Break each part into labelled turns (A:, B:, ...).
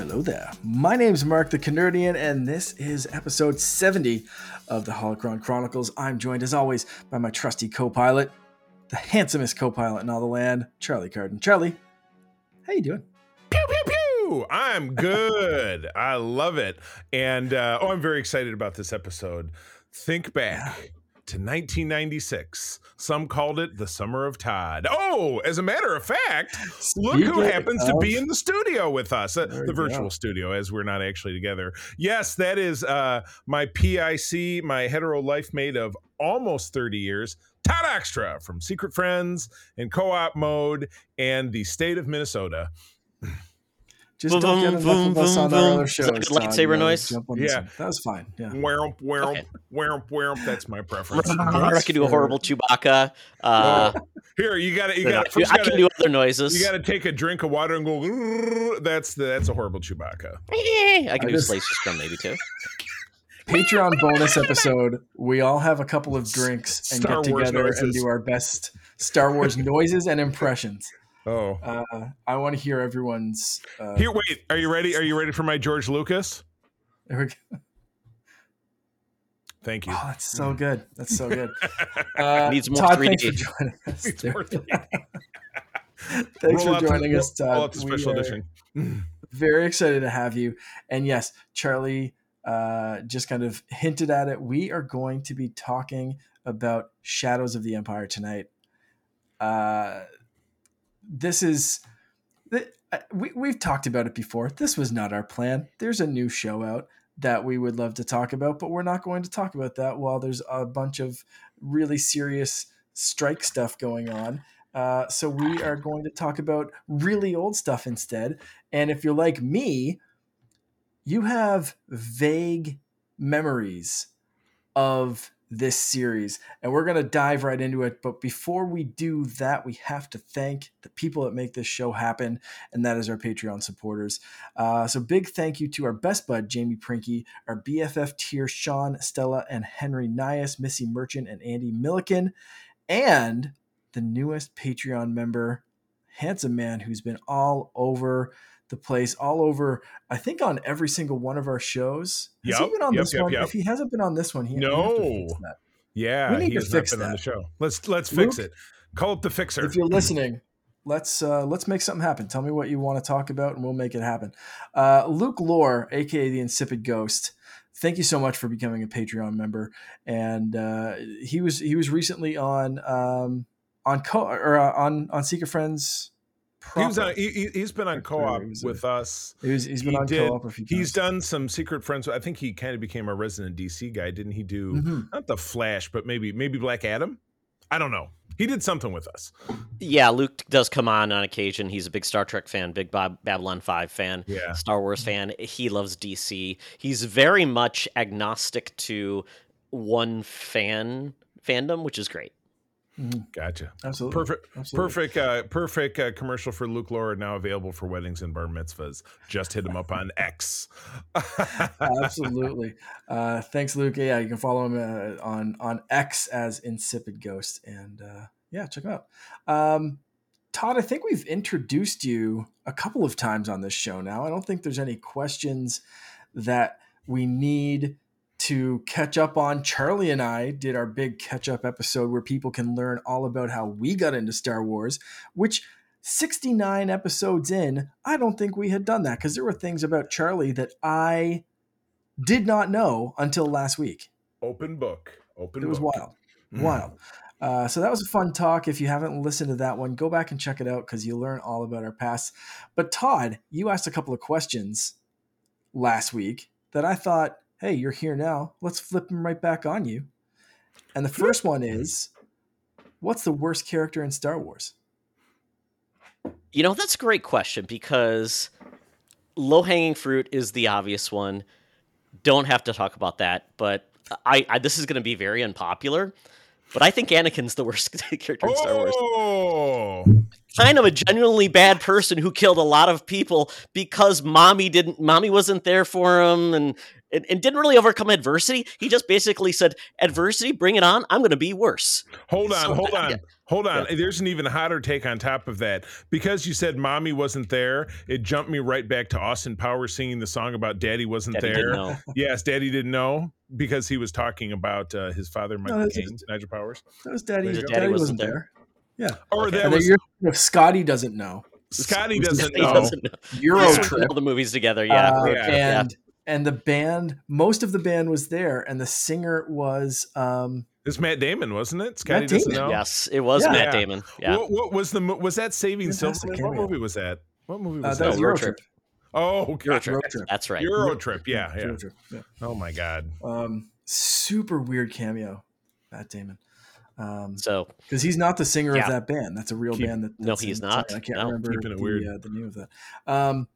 A: Hello there. My name's Mark the Canerdian, and this is episode 70 of the Holocron Chronicles. I'm joined, as always, by my trusty co pilot, the handsomest co pilot in all the land, Charlie Carden. Charlie, how you doing?
B: Pew, pew, pew. I'm good. I love it. And, uh, oh, I'm very excited about this episode. Think back to 1996. Some called it the summer of Todd. Oh, as a matter of fact, look who happens to be in the studio with us, uh, the virtual
A: go.
B: studio, as we're not actually together. Yes, that is uh, my PIC, my hetero life mate of almost 30 years, Todd Extra from Secret Friends and Co op Mode and the state of Minnesota.
A: Just
C: Boom,
A: don't get
C: boom,
A: enough of
C: boom,
A: us on
C: boom,
A: our
C: boom.
A: other
C: Is
A: shows.
C: that a good
A: Todd.
C: lightsaber noise?
A: jump on
B: Yeah.
A: one. That was fine. Yeah.
B: Wherump, wherump,
C: Okay.
B: wherump, wherump. That's my preference.
C: I can do a horrible Chewbacca. Uh,
B: Here, you got to You
C: but
B: got
C: I, can- I can do other noises.
B: You got to take a drink of water and go. That's the, that's a horrible Chewbacca.
C: I can
A: I
C: do
A: just-
C: Slayer Scrum maybe too.
A: Patreon bonus episode. We all have a couple of drinks and
B: Star
A: get
B: Wars
A: together and do our best Star Wars noises and impressions.
B: Oh,
A: Uh, I want to hear everyone's. Uh,
B: here. Wait. Are you ready? Are you ready for my George Lucas?
A: there we go.
B: Thank you.
A: Oh, that's so good. That's so good. Uh,
C: Needs more
A: Todd,
C: 3D.
A: thanks for joining us.
B: It's
A: There-
B: worth it.
A: thanks
B: Roll
A: for
B: out the-
A: joining us,
B: roll
A: Todd.
B: out special edition.
A: Very excited to have you. And yes, Charlie uh, just kind of hinted at it. We are going to be talking about Shadows of the Empire tonight. Uh, this is. uh, We, we've talked about it before. This was not our plan. There's a new show out that we would love to talk about, but we're not going to talk about that while there's a bunch of really serious strike stuff going on. Uh, so we are going to talk about really old stuff instead. And if you're like me, you have vague memories of this series, and we're going to dive right into it. But before we do that, we have to thank the people that make this show happen, and that is our Patreon supporters. Uh, so, big thank you to our best bud, Jamie Prinkey, our BFF tier, Sean, Stella, and Henry Nyhus, Missy Merchant, and Andy Milliken, and the newest Patreon member, Handsome Man, who's been all over the place, all over, I think, on every single one of our shows. Has he been on
B: yep,
A: this
B: yep,
A: one? If he hasn't been on this one, he we have to
B: No. Yeah,
A: We need to fix
B: been on
A: that.
B: the show. Let's let's fix it. Call up the fixer.
A: If you're listening, let's uh, let's make something happen. Tell me what you want to talk about, and we'll make it happen. Uh, Luke Lore, aka the Insipid Ghost, thank you so much for becoming a Patreon member. And uh, he was he was recently on um, on co or uh, on on Secret Friends.
B: He was on, he, he- he's been on co-op with us.
A: He was, he's been
B: he
A: on
B: did-
A: co-op a few
B: He's done some Secret Friends. I think he kind of became a resident DC guy, didn't he? Do
A: Mhm.
B: not the Flash, but maybe maybe Black Adam. I don't know. He did something with us.
C: Yeah, Luke does come on on occasion. He's a big Star Trek fan, big Bob Babylon Five fan,
B: Yeah.
C: Star Wars fan. He loves DC. He's very much agnostic to one fan fandom, which is great.
A: Mhm.
B: Gotcha.
A: Absolutely.
B: Perfect.
A: Absolutely.
B: Perfect. Uh, perfect uh, commercial for Luke Lore now available for weddings and bar mitzvahs. Just hit him up on X.
A: Absolutely. Uh, thanks, Luke. Yeah, you can follow him uh, on on X as Insipid Ghost, and uh, yeah, check him out. Um, Todd, I think we've introduced you a couple of times on this show now. I don't think there's any questions that we need to catch up on. Charlie and I did our big catch up episode where people can learn all about how we got into Star Wars, which 69 episodes in, I don't think we had done that because there were things about Charlie that I did not know until last week.
B: Open book. Open
A: It was
B: book.
A: wild,
B: Mm.
A: wild. Uh, so that was a fun talk. If you haven't listened to that one, go back and check it out because you'll learn all about our past. But Todd, you asked a couple of questions last week that I thought, hey, you're here now. Let's flip them right back on you. And the first one is, what's the worst character in Star Wars?
C: You know, that's a great question because low hanging fruit is the obvious one. Don't have to talk about that, but I, I this is going to be very unpopular. But I think Anakin's the worst character in Star Wars.
B: Oh,
C: Kind of a genuinely bad person who killed a lot of people because mommy didn't, mommy wasn't there for him, and and, and didn't really overcome adversity. He just basically said, "Adversity, bring it on. I'm going to be worse."
B: Hold on,
C: So,
B: hold
C: yeah.
B: on, hold on. There's an even hotter take on top of that. Because you said mommy wasn't there, it jumped me right back to Austin Powers singing the song about daddy wasn't
C: Daddy
B: there.
C: didn't know.
B: Yes, daddy didn't know because he was talking about uh, his father, Michael
A: that's
B: Caine,
A: just-
B: Nigel Powers.
A: That was Daddy. Daddy.
C: Daddy
A: wasn't
C: wasn't
A: there. Yeah.
B: Or
C: Okay.
B: that was
A: you're, if Scotty doesn't know.
B: Scotty doesn't know.
C: doesn't know.
A: Euro trip.
C: all the movies together. Yeah,
A: Uh,
B: Yeah.
A: and and the band, most of the band was there, and the singer was um
B: It's Matt Damon, wasn't it? Scotty
A: Damon.
B: doesn't know.
C: yes, it was
A: Yeah.
C: Matt
B: Yeah.
C: Damon. Yeah,
B: What, what was the was that Saving
A: Fantastic
B: Silverman? What
A: cameo.
B: movie was that? What movie
A: uh,
B: was
A: that
B: that?
A: was
C: Euro
A: Euro
C: Trip.
A: Trip.
B: oh,
C: Euro Trip.
A: Road Trip.
C: That's right.
B: Euro Trip. Yeah, yeah.
A: Euro Trip. Yeah.
B: Oh my God.
A: Um, super weird cameo, Matt Damon. Um,
C: So
A: because he's not the singer
C: Yeah.
A: of that band. That's a real
B: Keep-
A: band. That,
C: No, he's
A: in-
C: not.
A: I can't
C: No.
A: remember
B: Keeping it
A: the,
B: weird.
A: Uh, the name of that. Um,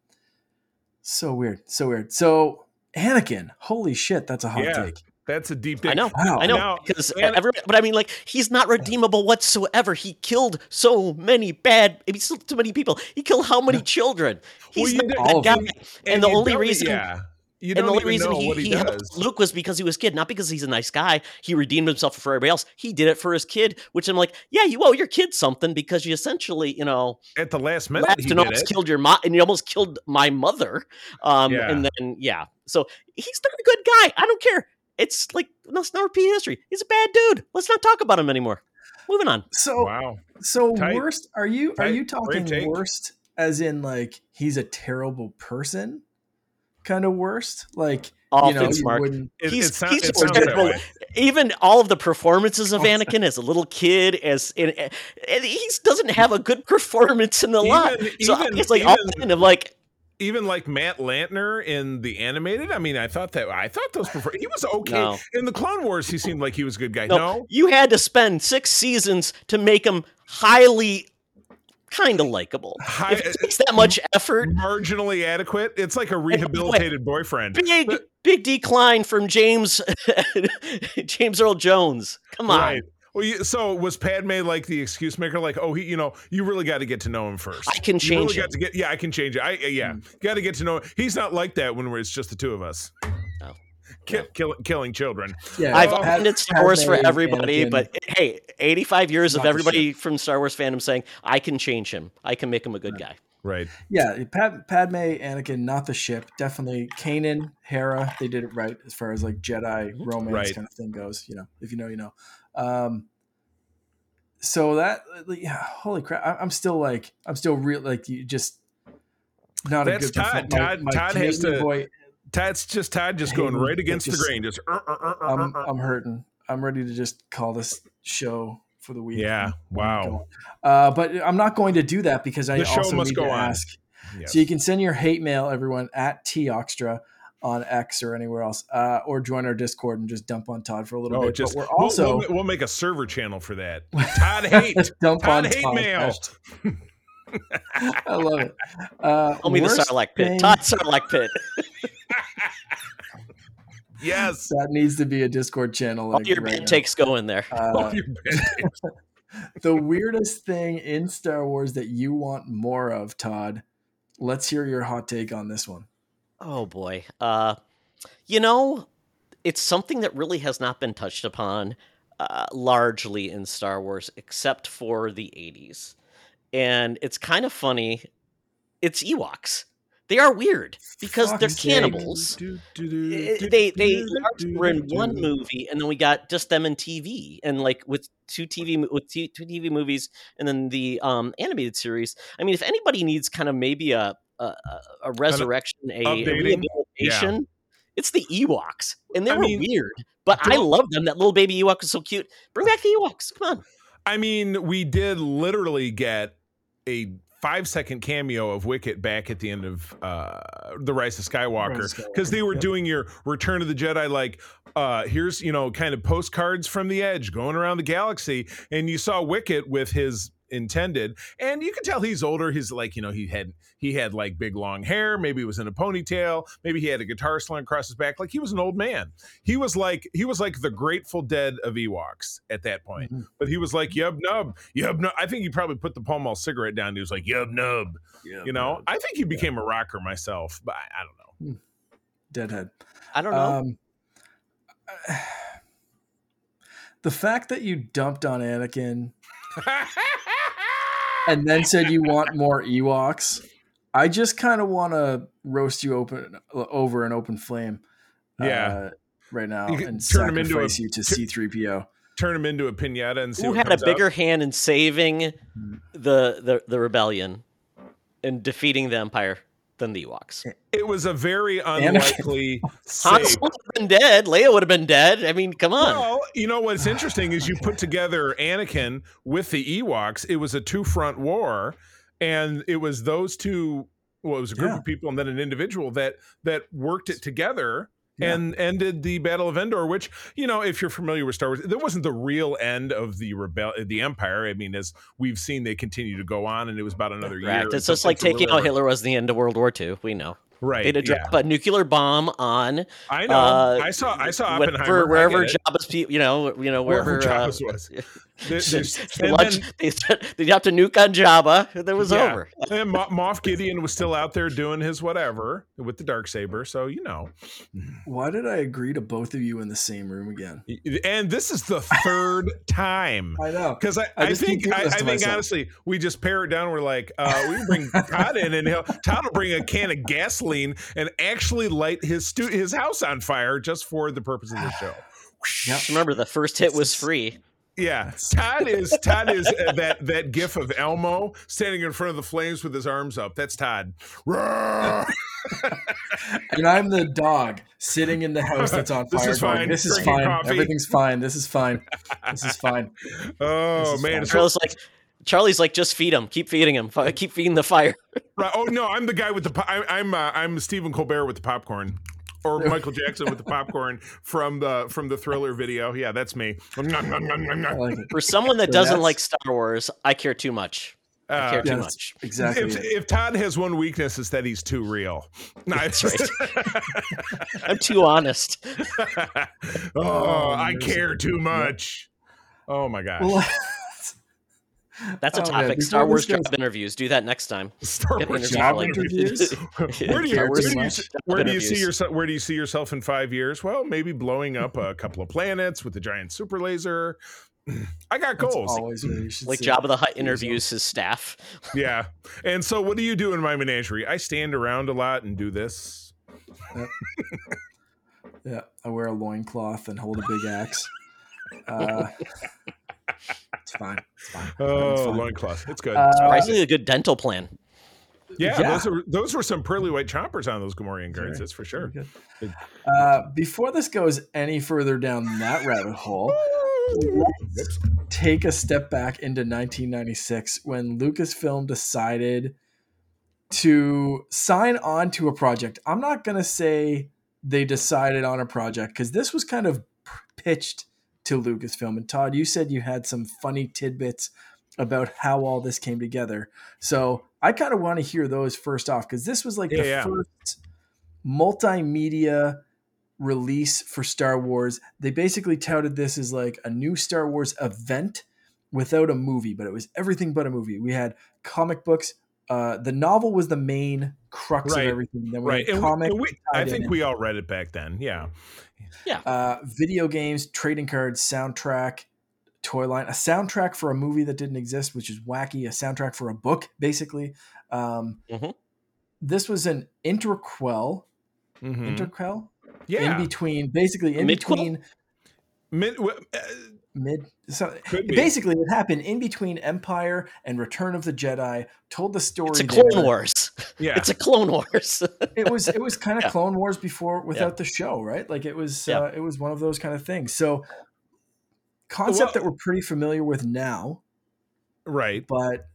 A: so weird, so weird. So Anakin, holy shit, that's a hot
B: Yeah.
A: take.
B: That's a deep dig.
C: I know.
A: Wow,
C: I know
B: Now,
C: because
B: and-
C: every, but I mean, like he's not redeemable whatsoever. He killed so many bad, I mean, so so many people. He killed how many children? He's
B: you
C: not
B: do-
C: that guy.
A: them.
C: And, the only reason,
B: yeah, you
C: and
B: don't
C: the only reason he,
B: he,
C: he helped Luke was because he was a kid, not because he's a nice guy. He redeemed himself for everybody else. He did it for his kid, which I'm like, yeah, you owe your kid something because you essentially, you know,
B: At the last minute,
C: left
B: he
C: and
B: did
C: almost
B: it.
C: killed your mom, and you almost killed my mother. Um,
B: Yeah.
C: and then yeah, so he's not a good guy. I don't care. It's like let's not repeat history. He's a bad dude. Let's not talk about him anymore. Moving on.
A: So
B: Wow.
A: so
B: Tight.
A: worst are you are you talking worst as in like he's a terrible person? Kind of worst? Like
C: All
A: you know,
C: Mark.
A: wouldn't
B: It,
C: He's-
B: it, sound-
C: he's
B: it
C: just
B: sounds that
C: terrible. Even all of the performances of oh. Anakin as a little kid, as and, and he doesn't have a good performance in the lot. So
B: even-
C: it's like all
B: even-
C: kind of like
B: Even like Matt Lanter in the animated. I mean, I thought that I thought those perfor- he was okay
C: No.
B: in the Clone Wars. He seemed like he was a good guy.
C: no,
B: No,
C: you had to spend six seasons to make him highly kind of likable.
B: Hi-
C: if it takes that much effort,
B: marginally adequate. It's like a rehabilitated boyfriend.
C: big
B: But-
C: big decline from James James Earl Jones. Come on.
B: Right. Well, you, so was Padme like the excuse maker? Like, oh, he, you know, you really got to get to know him first.
C: I can
B: You
C: change
B: really got to get. Yeah, I can change it. I uh, yeah, got to get to know. Him. He's not like that when we're, it's just the two of us.
C: Oh.
B: Ki-
C: No.
B: kill, killing children.
A: yeah.
C: I've
B: Oh,
C: offended Star Wars for everybody,
A: Anakin.
C: but hey, 85 years
A: Not
C: of everybody from Star Wars fandom saying, I can change him. I can make him a good guy.
B: Right.
A: Yeah, Pad- Padme, Anakin, not the ship. Definitely Kanan, Hera. They did it right as far as like Jedi romance
B: Right.
A: kind of thing goes. You know, if you know, you know. Um, so that, yeah, holy crap! I'm still like, I'm still real like you just not
B: That's
A: a good.
B: Todd.
A: perform-
B: Todd- Todd has to-
A: boy,
B: Todd's just Todd just going right against
A: just-
B: the grain. Just. uh, uh, uh, uh,
A: I'm,
B: uh.
A: I'm hurting. I'm ready to just call this show for the week.
B: Yeah. Wow.
A: Uh, but I'm not going to do that because I
B: The show
A: also
B: must
A: need
B: go
A: to
B: on.
A: ask.
B: Yes.
A: So you can send your hate mail, everyone, at Toxtra on X or anywhere else, uh, or join our Discord and just dump on Todd for a little
B: Oh,
A: bit.
B: just
A: but we're
B: we'll-
A: also
B: we'll, we'll make a server channel for that. Todd hate.
A: dump
B: Todd
A: on
B: hate
A: Todd.
B: mail.
A: I love it. Uh,
C: Tell me the
A: worst
C: Sarlacc pit.
A: thing-
C: Todd Sarlacc pit.
B: yes.
A: That needs to be a Discord channel.
C: All
A: like,
C: your
A: right
C: takes go in there.
A: Uh,
B: you
A: the weirdest thing in Star Wars that you want more of, Todd. Let's hear your hot take on this one.
C: Oh boy. Uh you know, it's something that really has not been touched upon uh, largely in Star Wars except for the 80s. And it's kind of funny. It's Ewoks. They are weird because they're cannibals. Eh, they they were in one movie and then we got just them in TV and like with two TV with two, two TV movies and then the um animated series. I mean if anybody needs kind of maybe a a, a- resurrection a, rehabilitation it's the Ewoks and they
B: I
C: were
B: mean,
C: weird but I love them that little baby Ewok was so cute. Bring back the Ewoks come on.
B: I mean, we did literally get a five second cameo of Wicket back at the end of uh, the Rise of Skywalker because they were
A: yep.
B: doing your Return of the Jedi, like uh, here's you know kind of postcards from the edge going around the galaxy, and you saw Wicket with his intended. And you can tell he's older. He's like you know he had he had like big long hair. Maybe he was in a ponytail. Maybe he had a guitar slung across his back. Like he was an old man. He was like he was like the grateful dead of ewoks at that point.
A: Mhm.
B: but he was like yub nub yub nub. I think he probably put the Pall Mall cigarette down and he was like yub nub. You know? i think he became a rocker myself but i, I don't know.
A: Deadhead.
C: I don't know.
A: Um, the fact that you dumped on Anakin and then said you want more Ewoks, I just kind of want to roast you open over an open flame.
B: Yeah.
A: uh, right now
B: You could
A: and
B: turn 'em into a-
A: you to
B: tu-
A: C3PO.
B: Turn him into a pinata and see
C: Who
B: what
C: had a
B: comes out.
C: bigger hand in saving
A: Hmm.
C: the, the the rebellion and defeating the Empire than the Ewoks?
B: It was a very unlikely
C: Han. Solo would have been dead. Leia would have been dead. I mean, come on.
B: Well, you know what's interesting is you put together Anakin with the Ewoks. It was a two front war, and it was those two. Well, it was a group
A: Yeah.
B: of people and then an individual that that worked it together
A: Yeah.
B: and ended the Battle of Endor. Which you know, if you're familiar with Star Wars, that wasn't the real end of the rebel, the Empire. I mean, as we've seen, they continue to go on, and it was about another year.
C: Correct. It's just like taking out Hitler was the end of World War II. We know.
B: Right?
C: They'd
B: yeah.
C: a nuclear bomb on
B: I know.
C: uh,
B: I saw. I saw
C: whatever-
B: Oppenheimer. I
C: wherever. Jabba's people, you know, you know,
B: Wherever
C: wherever. uh,
B: was. There- there's-
C: they,
B: and
C: launched-
B: then-
C: they, said- they dropped a nuke on Jabba. and It was
B: Yeah.
C: over.
B: And Mo- Moff Gideon was still out there doing his whatever with the dark saber. So you know,
A: Why did I agree to both of you in the same room again?
B: and this is the third time
A: I know.
B: because I,
A: I
B: I, think I, I think
A: myself.
B: honestly we just pare it down. We're like, uh, we bring Todd in, and he'll, Todd will bring a can of gasoline and actually light his stu- his house on fire just for the purpose of the show.
A: Yep.
C: Remember, the first hit was free.
B: Yeah, Todd is Todd is uh, that that gif of Elmo standing in front of the flames with his arms up. That's Todd.
A: And I'm the dog sitting in the house that's on fire.
B: This
A: fire.
B: is
A: going,
B: fine.
A: This is
B: Drinking
A: fine.
B: coffee."
A: Everything's fine. This is fine. This is fine.
B: Oh
A: is
B: man,
A: fun.
B: it's
C: Charlie's like, Charlie's like, just feed him. Keep feeding him. Keep feeding the fire.
B: Right. Oh no, I'm the guy with the. po- I, I'm uh, I'm Stephen Colbert with the popcorn, or Michael Jackson with the popcorn from the from the Thriller video. Yeah, that's me.
A: Like.
C: For someone that
A: So
C: doesn't like Star Wars, I care too much. I
B: Uh,
C: care too
A: Yeah,
C: much.
A: exactly
B: if, if Todd has one weakness, it's that he's too real. Nice.
C: That's I'm too honest.
B: oh,
A: Oh,
B: I care too much. Oh my gosh.
A: Well,
C: That's a
A: Oh,
C: topic.
A: before
C: Star Wars job interviews. Do that next time.
B: Star
C: Get
B: Wars
C: interviews
A: job
C: like-
A: interviews?
B: Where do you, where do you, where do you see yourself? Where do you see yourself in five years? Well, maybe blowing up a couple of planets with a giant super laser. I got goals.
A: always where you should
C: Like Jabba the Hutt
A: yourself.
C: interviews his staff.
B: Yeah. And so, what do you do in my menagerie? I stand around a lot and do this.
A: Yeah, I wear a loincloth and hold a big axe. Uh, it's fine. It's fine. It's
B: Oh,
A: fine.
B: loincloth. It's good.
A: Uh,
C: Surprisingly, a good dental plan.
B: yeah,
A: yeah.
B: those are those were some pearly white chompers on those Gamorrean guards.
A: Very-
B: That's for sure.
A: Uh, before this goes any further down that rabbit hole,
B: Whoops.
A: take a step back into 1996 when Lucasfilm decided to sign on to a project. I'm not going to say they decided on a project because this was kind of pitched to Lucasfilm. And Todd, you said you had some funny tidbits about how all this came together. So I kind of want to hear those first off because this was like
B: Yeah,
A: the
B: yeah.
A: first multimedia release for Star Wars. They basically touted this as like a new Star Wars event without a movie, but it was everything but a movie. We had comic books. Uh, the novel was the main crux
B: Right.
A: of everything. Then we
B: Right.
A: had
B: And we- we, I think we all read it back then. Yeah. Yeah.
A: Uh, video games, trading cards, soundtrack, toy line, a soundtrack for a movie that didn't exist, which is wacky. A soundtrack for a book, basically. Um,
C: Mhm.
A: This was an interquel.
B: Mhm.
A: Interquel
B: Yeah.
A: in between, basically in
C: Midquel?
A: between
B: Mid, uh,
A: mid. So basically, it happened in between Empire and Return of the Jedi. Told the story.
C: It's a Clone
A: there.
C: Wars.
B: Yeah.
C: It's a Clone Wars.
A: It was it was kind of
C: Yeah.
A: Clone Wars before without the show, right? Like it was
C: Yeah.
A: uh, it was one of those kind of things. So concept
B: Well-
A: that we're pretty familiar with now,
B: right.
A: but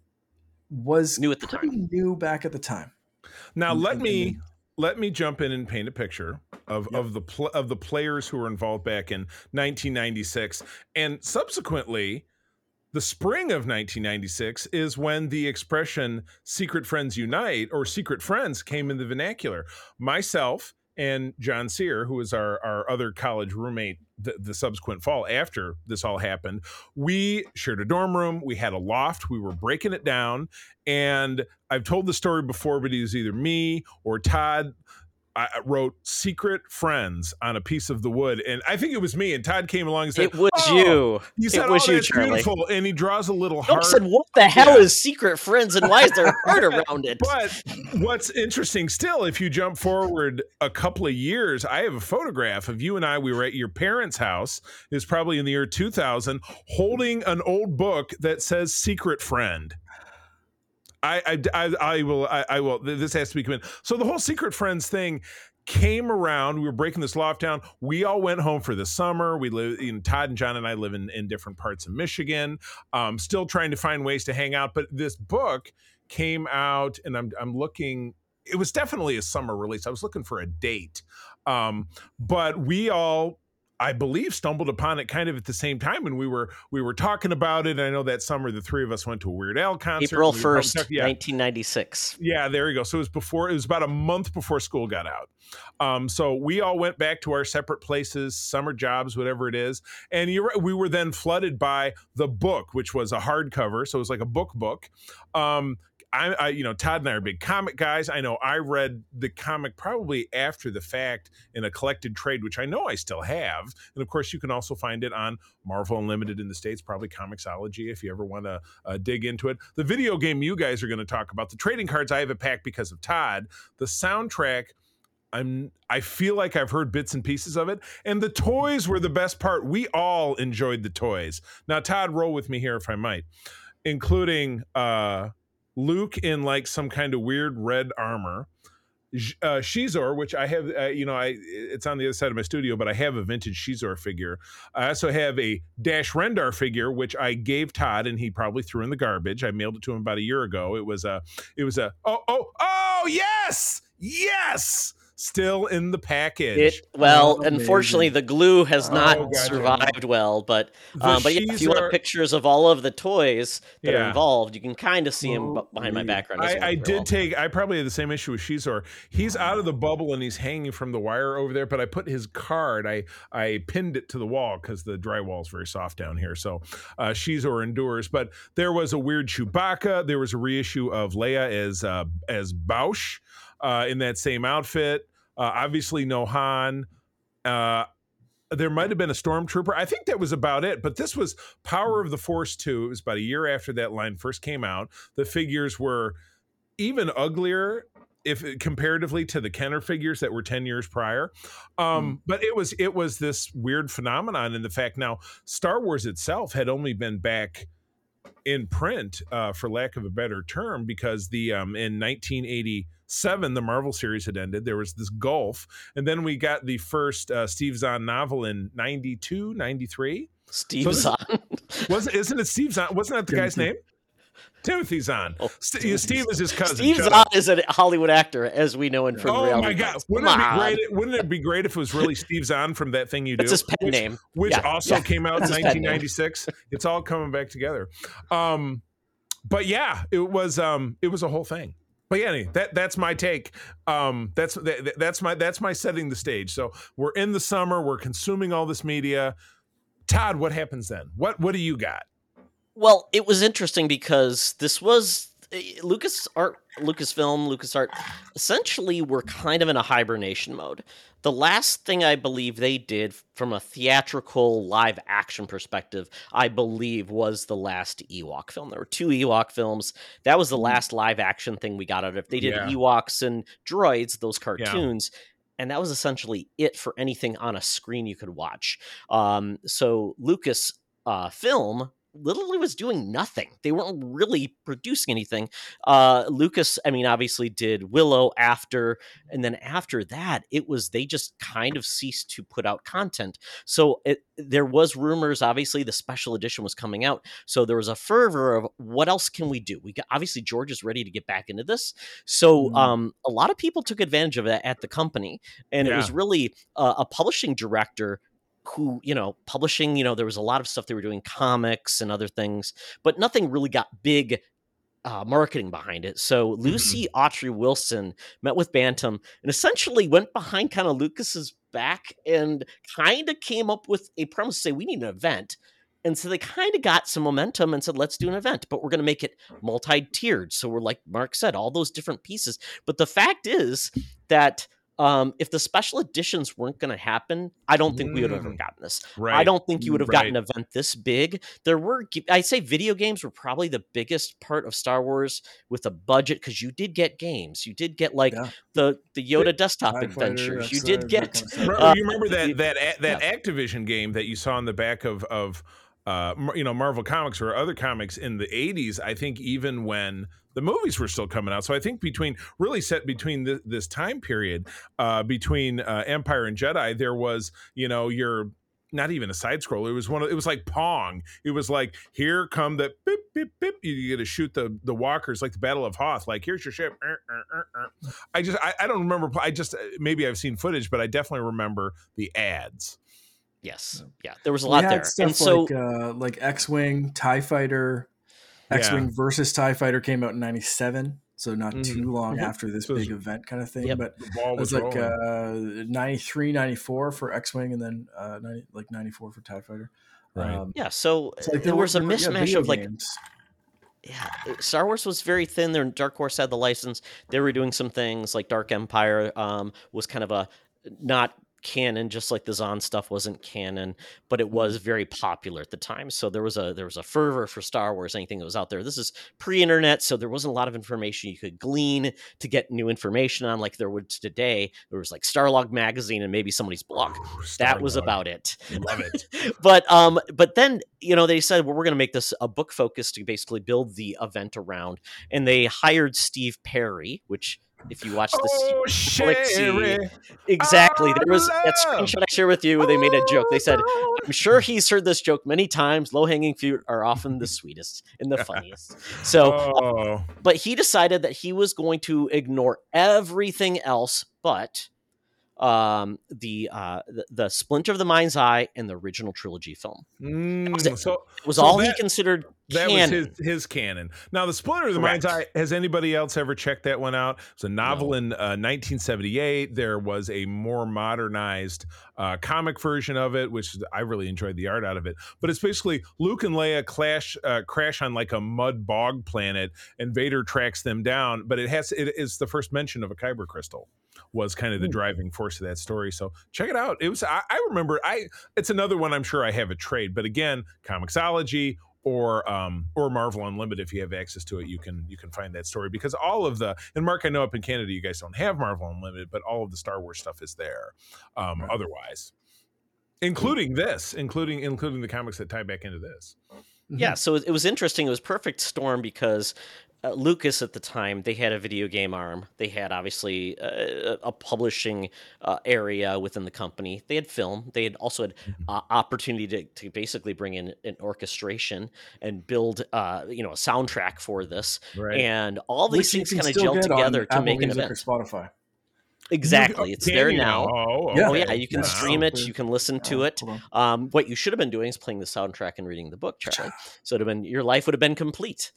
A: was
C: New at the
A: time new back at the time.
B: Now
A: And-
B: let
A: and-
B: me
A: and-
B: let me jump in and paint a picture of
A: Yep.
B: of the pl- of the players who were involved back in 1996 and subsequently the spring of 1996 is when the expression secret friends unite or secret friends came in the vernacular myself and John Sear, who was our, our other college roommate the, the subsequent fall after this all happened, we shared a dorm room. We had a loft. We were breaking it down. And I've told the story before, but it was either me or Todd I wrote "Secret Friends" on a piece of the wood, and I think it was me. And Todd came along and said,
C: It was
B: "Oh,
C: you.
B: He said,
C: it was
B: "Oh,
C: you, Charlie.
B: beautiful," and he draws a little
C: Nope
B: heart.
C: said, "What the hell
B: Yeah.
C: is secret friends, and why is there a heart around it?"
B: But what's interesting still, if you jump forward a couple of years, I have a photograph of you and I. We were at your parents' house. It was probably in the year 2000, holding an old book that says "Secret Friend." I, I, I, will, I, I will. This has to be committed. So the whole Secret Friends thing came around. We were breaking this loft down. We all went home for the summer. We live, Todd and John and I live in, in different parts of Michigan. Um, still trying to find ways to hang out. But this book came out, and I'm I'm looking. It was definitely a summer release. I was looking for a date, um, but we all. I believe stumbled upon it kind of at the same time, and we were we were talking about it. I know that summer the three of us went to a Weird Al concert.
C: April
B: We were probably
C: first, nineteen ninety six.
B: yeah, there you go. So it was before, it was about a month before school got out. Um, so we all went back to our separate places, summer jobs, whatever it is. And you're right, we were then flooded by the book, which was a hardcover. So it was like a book book. Um, I, I, you know, Todd and I are big comic guys. I know I read the comic probably after the fact in a collected trade, which I know I still have. And of course, you can also find it on Marvel Unlimited in the States, probably Comixology if you ever want to uh, dig into it. The video game you guys are going to talk about, the trading cards, I have a pack because of Todd. The soundtrack, I'm I feel like I've heard bits and pieces of it. And the toys were the best part. We all enjoyed the toys. Now, Todd, roll with me here if I might, including uh Luke in like some kind of weird red armor. Uh, Xizor, which I have, uh, you know, I it's on the other side of my studio, but I have a vintage Xizor figure. I also have a Dash Rendar figure, which I gave Todd, and he probably threw in the garbage. I mailed it to him about a year ago. It was a, it was a, oh, oh, oh, yes, yes, still in the package.
C: It well,
A: Oh,
C: unfortunately,
A: amazing.
C: the glue has
B: Oh,
C: not
B: gotcha.
C: survived well. But um, but yeah, if you
B: Xizor-
C: want pictures of all of the toys that
B: Yeah.
C: are involved, you can kind of see them
A: Oh,
C: behind my background. as
B: I,
C: well.
B: I did
C: all-
B: take. I probably had the same issue with Xizor. He's out of the bubble and he's hanging from the wire over there. But I put his card. I I pinned it to the wall because the drywall is very soft down here. So uh, Xizor endures. But there was a weird Chewbacca. There was a reissue of Leia as uh, as Boushh uh, in that same outfit. Uh, obviously, no Han. Uh, there might have been a stormtrooper. I think that was about it. But this was Power of the Force 2. It was about a year after that line first came out. The figures were even uglier if comparatively to the Kenner figures that were 10 years prior. Um, but it was it was this weird phenomenon in the fact now Star Wars itself had only been back in print uh, for lack of a better term because the um, in 1987 the Marvel series had ended there was this gulf and then we got the first uh, Steve Zahn novel in 92 93
C: Steve
B: so this-
C: Zahn.
B: was isn't it Steve Zahn? Wasn't that the guy's name Timothy Zahn
C: Oh,
B: St- yeah, Steve is his cousin
C: Steve
B: Shut
C: Zahn is a Hollywood actor, as we know him from
B: Oh
C: reality.
B: my god! Wouldn't it be great? Wouldn't it be great if it was really Steve Zahn from that thing you do?
C: That's his pen
B: which,
C: name.
B: which
C: Yeah,
B: also
C: yeah.
B: came out in
C: That's his
B: 1996. It's all coming back together. Um, but yeah, it was um, it was a whole thing. But yeah, anyway, that that's my take. Um, that's that, that's my that's my setting the stage. So we're in the summer. We're consuming all this media. Todd, what happens then? What what do you got?
C: Well, it was interesting because this was eh, Lucas Art, Lucasfilm, LucasArt. Essentially, were kind of in a hibernation mode. The last thing I believe they did from a theatrical live action perspective, I believe, was the last Ewok film. There were two Ewok films. That was the last live action thing we got out of it. They did
B: Yeah.
C: Ewoks and droids, those cartoons. And that was essentially it for anything on a screen you could watch. Um, so Lucas uh, film literally was doing nothing. They weren't really producing anything. Uh, Lucas, I mean, obviously did Willow after, and then after that, it was they just kind of ceased to put out content. So it, there was rumors. Obviously, the special edition was coming out, so there was a fervor of what else can we do? We got obviously George is ready to get back into this. So
A: Mhm.
C: um, a lot of people took advantage of that at the company, and it was really uh, a publishing director who you know publishing you know there was a lot of stuff they were doing comics and other things but nothing really got big uh, marketing behind it. So Lucy Autrey Wilson met with bantam and essentially went behind kind of lucas's back and kind of came up with a premise to say we need an event. And so they kind of got some momentum and said let's do an event but we're going to make it multi-tiered. So we're like mark said all those different pieces. But the fact is that um, if the special editions weren't going to happen, I don't think we would have ever
B: Mm.
C: gotten this.
B: Right.
C: I don't think you would have gotten an event this big. There were, I'd say, video games were probably the biggest part of Star Wars with a budget because you did get games. You did get like
A: Yeah.
C: the the Yoda desktop
A: TIE Fighter,
C: adventures. You did get
A: kind of
C: Uh,
B: you remember that
C: you-
B: that a- that Activision game that you saw in the back of of uh, you know Marvel Comics or other comics in the '80s? I think even when the movies were still coming out. So I think between really set between th- this time period uh, between uh, Empire and Jedi, there was you know your not even a side scroll. It was one. Of, it was like Pong. It was like here come the beep beep beep. You get to shoot the the walkers like the Battle of Hoth. Like here's your ship. Er, er, er. I just I, I don't remember. I just maybe I've seen footage, but I definitely remember the ads.
C: yes, yeah. There was a
A: We
C: lot
A: had
C: there,
A: stuff
C: and so
A: like uh, like X-wing, Tie Fighter,
B: Yeah.
A: X-wing versus Tie Fighter came out in '97, so not
B: Mhm.
A: too long
C: Mhm.
A: after this
B: So
A: big event kind of thing.
C: Yep.
A: But it
B: was,
A: was like
B: rolling.
A: uh, 93, 94 for X-wing, and then uh, 90, like '94 for Tie Fighter.
B: Right.
A: Um,
C: yeah, so
A: it's like
C: there
A: were-
C: was a
A: there were- yeah,
C: of like
A: games.
C: yeah, Star Wars was very thin there. and Dark Horse had the license. They were doing some things like Dark Empire um, was kind of a not canon, just like the Zahn stuff wasn't canon, but it was very popular at the time. So there was a there was a fervor for Star Wars. Anything that was out there. This is pre-internet, so there wasn't a lot of information you could glean to get new information on, like there would today. There was like Starlog magazine and maybe somebody's blog.
B: Ooh,
C: That was about it
B: Love it.
C: but um but then you know they said well we're going to make this a book focus to basically build the event around and they hired steve perry which if you watch this
B: Oh,
C: exactly. There was that oh,
B: love.
C: screenshot i share with you they made a joke. They said
B: Oh,
C: i'm sure he's heard this joke many times. Low-hanging fruit are often the sweetest and the funniest. So uh,
B: Oh,
C: but he decided that he was going to ignore everything else but um the uh the, the splinter of the mind's eye and the original trilogy film
B: Mm,
C: was it.
B: so
C: it was
B: So
C: all
B: that-
C: he considered
B: that
C: canon.
B: was his his canon. Now, the Splinter of the Mind's Eye. Has anybody else ever checked that one out? It's a novel in uh, 1978. There was a more modernized uh, comic version of it, which I really enjoyed the art out of it. But it's basically Luke and Leia clash uh, crash on like a mud bog planet, and Vader tracks them down. But it has it is the first mention of a kyber crystal was kind of the driving force of that story. So check it out. It was I, I remember I it's another one I'm sure I have a trade, but again, Comixology or um or Marvel Unlimited if you have access to it, you can you can find that story because all of the and Mark, I know up in Canada you guys don't have Marvel Unlimited, but all of the Star Wars stuff is there. Um
A: Right.
B: otherwise. Including this, including including the comics that tie back into this.
C: Yeah, so it it was interesting. It was perfect storm because uh, Lucas at the time they had a video game arm. They had obviously uh, a publishing uh, area within the company. They had film. They had also had uh, opportunity to, to basically bring in an orchestration and build, uh, you know, a soundtrack for this.
B: Right.
C: And all these
A: you
C: things kind of
A: still
C: gel together to
A: Apple
C: make an
A: Music
C: event.
A: or Spotify.
C: Exactly, it's there now.
B: Oh,
A: Yeah.
C: Oh yeah, you can
A: Yeah.
C: stream it. You can listen to
A: Oh,
C: it. Um, what you should have been doing is playing the soundtrack and reading the book, Charlie. So it'd have been your life would have been complete.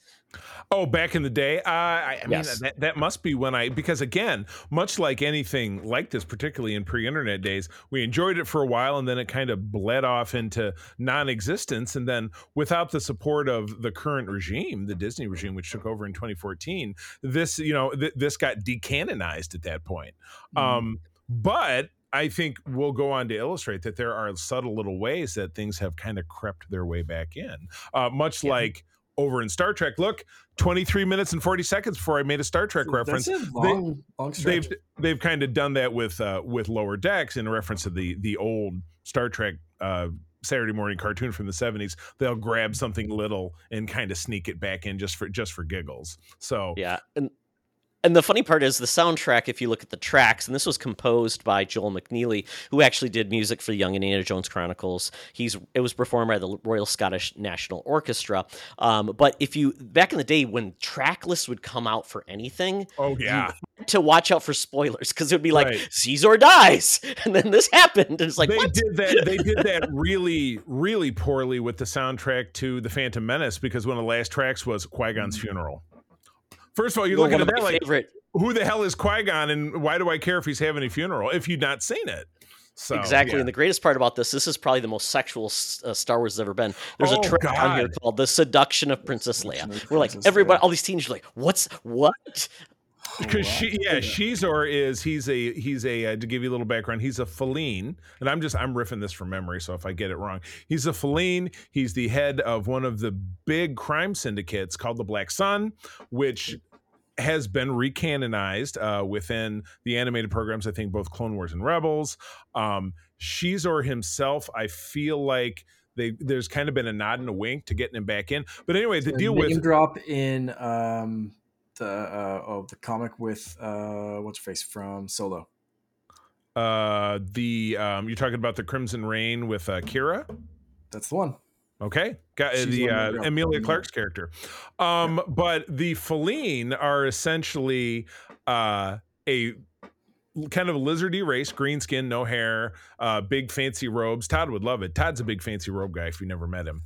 B: Oh, back in the day, uh, I, I mean that that must be when I because again, much like anything like this, particularly in pre-internet days, we enjoyed it for a while and then it kind of bled off into non-existence. And then without the support of the current regime, the Disney regime, which took over in 2014, this you know th- this got decanonized at that point.
A: Mhm.
B: Um, but I think we'll go on to illustrate that there are subtle little ways that things have kind of crept their way back in, uh, much
C: Yeah.
B: like over in Star Trek. Look, 23 minutes and 40 seconds before I made a Star Trek reference.
A: That's a long, long stretch.
B: They've they've kind of done that with uh, with Lower Decks in reference to the the old Star Trek uh, Saturday morning cartoon from the 70s. They'll grab something little and kind of sneak it back in just for just for giggles. So
C: Yeah, and and the funny part is the soundtrack. If you look at the tracks, and this was composed by Joel McNeely, who actually did music for the Young Indiana Jones Chronicles. He's it was performed by the Royal Scottish National Orchestra. Um, but if you back in the day when track lists would come out for anything,
B: oh yeah.
C: to watch out for spoilers because it would be like
B: Right.
C: Caesar dies, and then this happened, and it's like
B: they
C: what?
B: did that. They did that really, really poorly with the soundtrack to the Phantom Menace because one of the last tracks was Qui Gon's funeral. First of all, you're
C: Well,
B: looking at that
C: my
B: like,
C: favorite.
B: who the hell is Qui Gon, and why do I care if he's having a funeral if you've not seen it? So
C: exactly.
B: yeah.
C: And the greatest part about this, this is probably the most sexual uh, Star Wars has ever been. There's
B: Oh,
C: a track on here called "The Seduction of Princess Leia." We're like
A: Princess
C: everybody,
A: Leia.
C: all these teens are like, "What's what?"
B: Because she yeah Xizor is he's a he's a uh, to give you a little background he's a Falleen and I'm just I'm riffing this from memory so if I get it wrong. He's a Falleen he's the head of one of the big crime syndicates called the Black Sun which has been recanonized uh, within the animated programs I think both Clone Wars and Rebels. Um Xizor himself I feel like they there's kind of been a nod and a wink to getting him back in. But anyway the
A: So
B: deal with
A: drop in um the uh oh the comic with uh what's her face from Solo.
B: uh the um you're talking about the Crimson Reign with uh, Qi'ra
A: That's the one.
B: Okay, got uh,
A: She's
B: the uh,
A: Emilia.
B: Clarke's character. Um, but the Falleen are essentially uh, a kind of a lizardy race, green skin, no hair, uh, big fancy robes. Todd would love it. Todd's a big fancy robe guy. If you never met him,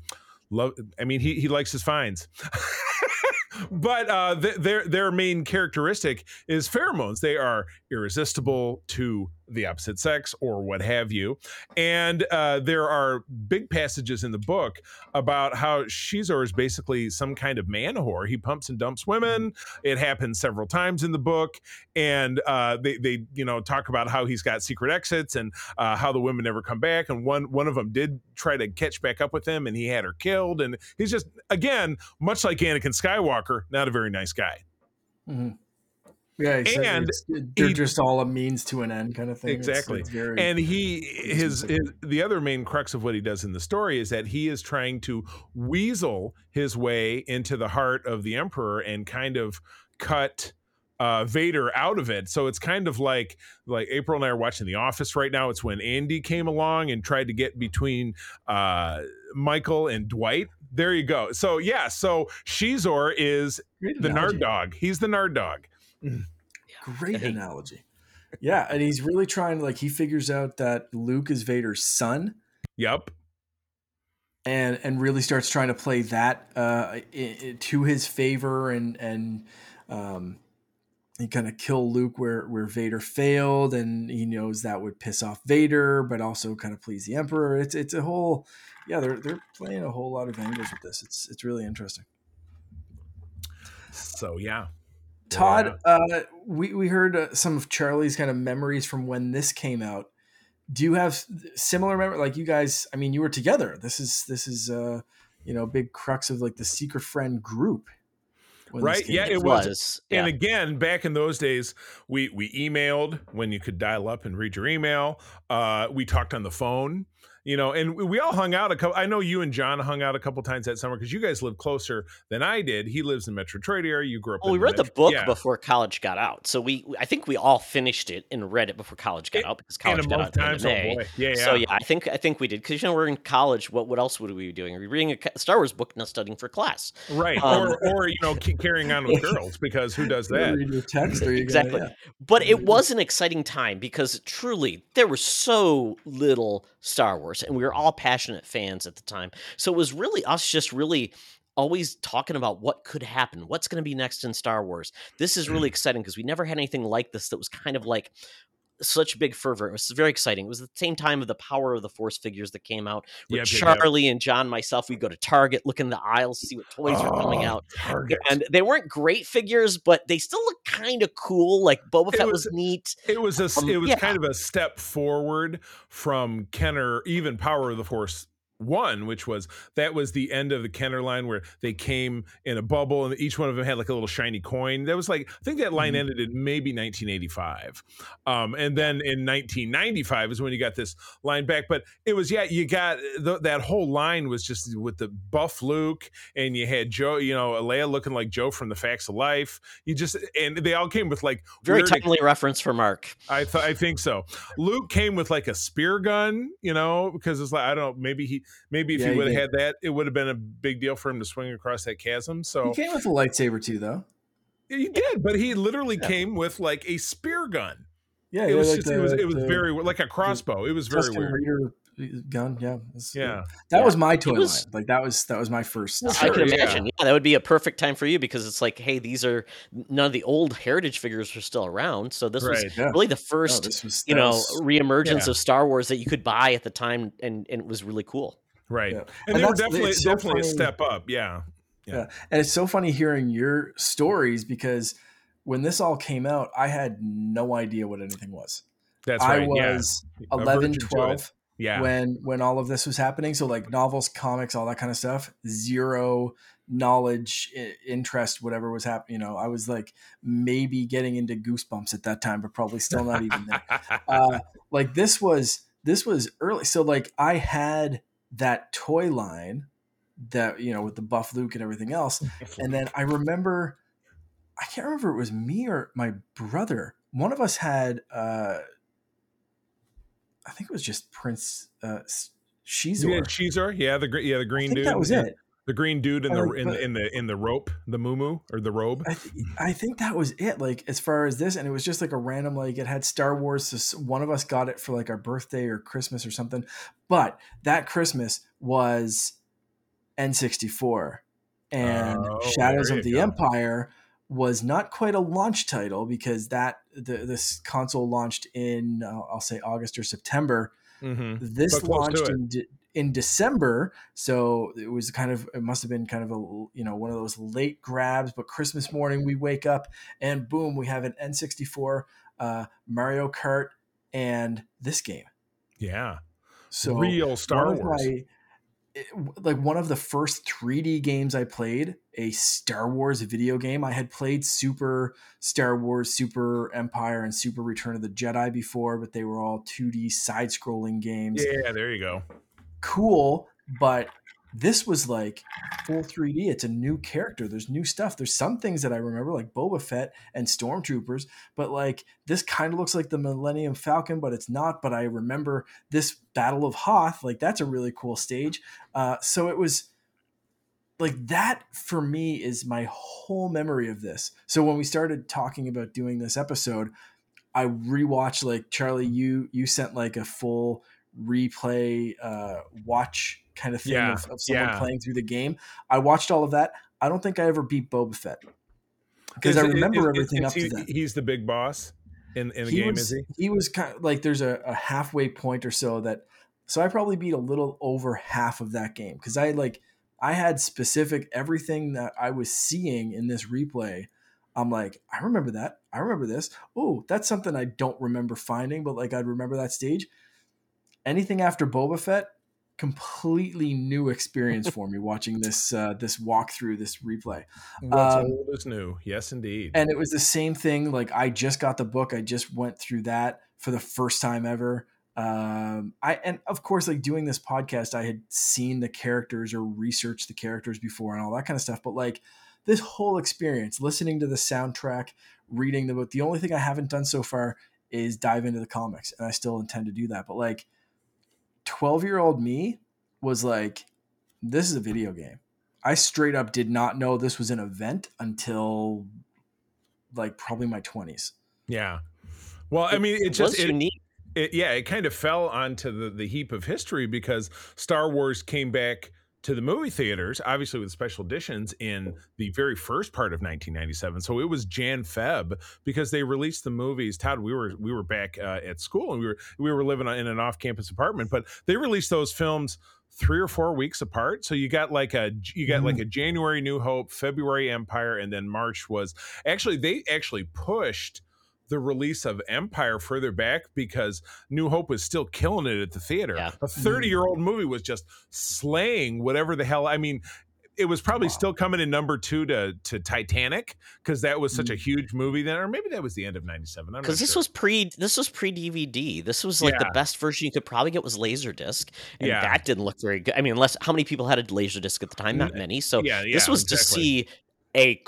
B: love. I mean, he he likes his finds. but uh, th- their their main characteristic is pheromones. They are irresistible to the opposite sex or what have you. And uh, there are big passages in the book about how Xizor is basically some kind of man whore. He pumps and dumps women. It happens several times in the book, and uh, they they you know talk about how he's got secret exits and uh, how the women never come back. And one one of them did try to catch back up with him, and he had her killed. And he's just again much like Anakin Skywalker, not a very nice guy.
A: Mm-hmm. Yeah, said
B: And
A: they're
B: he-
A: just all a means to an end kind of thing. It's-
B: Exactly.
A: it's very,
B: and he his, his the other main crux of what he does in the story is that he is trying to weasel his way into the heart of the emperor and kind of cut uh Vader out of it. So it's kind of like like April and I are watching The Office right now. It's when Andy came along and tried to get between uh Michael and Dwight. There you go. So yeah, so Xizor is
A: great
B: the
A: analogy.
B: Nard dog. He's the Nard dog.
A: Great
C: Hey.
A: analogy. Yeah, and he's really trying to, like he figures out that Luke is Vader's son
B: Yep.
A: and and really starts trying to play that uh, i- i- to his favor and and um, he kind of kill Luke where where Vader failed, and he knows that would piss off Vader, but also kind of please the Emperor. It's it's a whole yeah they're they're playing a whole lot of angles with this. It's it's really interesting.
B: So yeah.
A: Todd, uh, we we heard uh, some of Charlie's kind of memories from when this came out. Do you have similar memory? Like you guys, I mean, you were together. This is this is uh, you know big crux of like the secret friend group.
B: Right, yeah,
A: out.
B: it
C: It
B: was.
C: was.
B: And
C: Yeah.
B: again, back in those days, we we emailed when you could dial up and read your email. Uh, we talked on the phone, you know, and we, we all hung out a couple. I know you and John hung out a couple times that summer because you guys live closer than I did. He lives in Metro Detroit area. You grew up.
C: Well, we
B: in
C: read the
B: Metro-
C: book
B: yeah.
C: before college got out, so we I think we all finished it and read it before college got
B: In-
C: out because college got out at the end
B: time.
C: May.
B: boy, yeah, yeah.
C: So yeah, I think I think we did because you know we're in college. What what else would we be doing? Are we reading a Star Wars book, not studying for class?
B: right,
C: Um,
B: or or you know, keep carrying on with girls because who does
A: You
B: that?
A: read your text or you
C: Exactly.
A: Gotta,
C: But it was an exciting time because truly there was so little Star Wars, and we were all passionate fans at the time. So it was really us just really always talking about what could happen, what's going to be next in Star Wars. This is
B: Mm.
C: really exciting because we never had anything like this that was kind of like such big fervor. It was very exciting. It was the same time of the Power of the Force figures that came out. With
B: Yep, yep, yep.
C: Charlie and John, myself, we go to Target, look in the aisles, see what toys are coming
B: Oh,
C: out.
B: Target.
C: And they weren't great figures, but they still look kind of cool. Like Boba
B: It
C: Fett
B: was-
C: was, neat.
B: It was a
C: Um,
B: it was
C: yeah.
B: kind of a step forward from Kenner, even Power of the Force one, which was that was the end of the Kenner line where they came in a bubble and each one of them had like a little shiny coin. That was like I think that line
A: Mhm.
B: ended in maybe 1985, um, and then in 1995 is when you got this line back. But it was yeah, you got th- that whole line was just with the buff Luke and you had Joe, you know, Leia looking like Joe from the Facts of Life. You just and they all came with like
C: Very timely reference for Mark.
B: I th- I think so. Luke came with like a spear gun, you know, because it's like I don't know, maybe he maybe if
A: Yeah,
B: he would have had that, it would have been a big deal for him to swing across that chasm. So he
A: came with a lightsaber too, though.
B: he did, but he literally
A: Yeah.
B: came with like a spear gun.
A: Yeah,
B: It was
A: like
B: just
A: the-
B: it was it was
A: the
B: very like a crossbow. It was very
A: Tusken
B: weird.
A: Raider gun. Yeah, it's-
B: Yeah.
A: That
C: Yeah.
A: was my toy
C: was-
A: line. Like that was that was my first.
C: I
B: Sure,
C: can imagine. Yeah. that would be a perfect time for you because it's like, hey, these are none of the old heritage figures are still around. So this was
A: Yeah.
C: really the first,
A: this was,
C: you know,
A: was-
C: reemergence
B: Yeah.
C: of Star Wars that you could buy at the time, and, and it was really cool.
B: Right.
A: Yeah.
B: And,
A: And
B: they were definitely
A: so
B: definitely a step up. Yeah.
A: yeah. And it's so funny hearing your stories because when this all came out, I had no idea what anything was.
B: That's right.
A: I was
B: yeah.
A: 11, 12
B: Yeah.
A: when when all of this was happening. So like novels, comics, all that kind of stuff. Zero knowledge, interest, whatever was happening. You know, I was like maybe getting into Goosebumps at that time, but probably still not even there. Uh, like this was this was early. So like I had that toy line that you know with the buff Luke and everything else, and then I remember, I can't remember if it was me or my brother. One of us had, uh, I think it was just Prince uh, Xizor.
B: yeah, Xizor. Yeah, the yeah the
A: I
B: green
A: think
B: dude.
A: that was
B: yeah.
A: it.
B: The green dude in the
A: like-
B: in,
A: but-
B: the in the in the rope, the muumuu or the robe.
A: I, th- I think that was it. Like as far as this, and it was just like a random like it had Star Wars. So one of us got it for like our birthday or Christmas or something. But that Christmas was N64 and
B: Oh,
A: Shadows of the
B: go.
A: Empire was not quite a launch title because that the, this console launched in uh, I'll say August or September.
B: Mm-hmm.
A: This
B: But
A: launched in de- in December, so it was kind of it must have been kind of a you know one of those late grabs. But Christmas morning we wake up and boom, we have an N64, uh, Mario Kart, and this game.
B: Yeah.
A: So
B: Real Star Wars.
A: my- it- like one of the first 3D games I played, a Star Wars video game. I had played Super Star Wars, Super Empire, and Super Return of the Jedi before, but they were all 2D side-scrolling games
B: Yeah, there you go.
A: cool, but this was like full 3D. It's a new character. There's new stuff. There's some things that I remember, like Boba Fett and Stormtroopers, but like this kind of looks like the Millennium Falcon, but it's not. But I remember this Battle of Hoth. Like that's a really cool stage. Uh, so it was like that for me is my whole memory of this. So when we started talking about doing this episode, I rewatched like Charlie. You you sent like a full replay uh, watch kind of thing
B: Yeah,
A: of, of someone
B: yeah.
A: playing through the game. I watched all of that. I don't think I ever beat Boba Fett because I remember
B: is- is-
A: everything
B: is
A: up to that.
B: He's the big boss in, in the
A: he
B: game,
A: was,
B: is he?
A: He was kind of like there's a, a halfway point or so that so I probably beat a little over half of that game because I like I had specific everything that I was seeing in this replay. I'm like, I remember that. I remember this. Oh, that's something I don't remember finding, but like I'd remember that stage. Anything after Boba Fett, completely new experience for me watching this uh, this walkthrough, this replay.
B: What's
A: Um,
B: old is new. Yes, indeed.
A: And it was the same thing. Like I just got the book. I just went through that for the first time ever. Um, I and of course, like doing this podcast, I had seen the characters or researched the characters before and all that kind of stuff. But like this whole experience, listening to the soundtrack, reading the book, the only thing I haven't done so far is dive into the comics, and I still intend to do that. But like, twelve year old me was like, this is a video game. I straight up did not know this was an event until like probably my 20s.
B: yeah. Well, I mean, it
C: it
B: just
C: was
B: it,
C: unique.
B: it, yeah, it kind of fell onto the, the heap of history because Star Wars came back to the movie theaters, obviously with special editions in the very first part of 1997. So it was Jan Feb because they released the movies. Todd, we were we were back uh, at school and we were we were living in an off campus apartment, but they released those films three or four weeks apart. So you got like a you got like a January New Hope, February Empire, and then March was actually they actually pushed the release of Empire further back because New Hope was still killing it at the theater.
C: Yeah.
B: A 30 year old movie was just slaying whatever the hell. I mean, it was probably
A: Wow.
B: still coming in number two to to Titanic because that was such a
A: Mm.
B: huge movie then, or maybe that was the end of '97.
C: because this was pre this was pre DVD. This was like the best version you could probably get was Laserdisc, and
B: Yeah.
C: that didn't look very good. I mean, unless how many people had a Laserdisc at the time? Not many. So
B: yeah, yeah,
C: this was to see a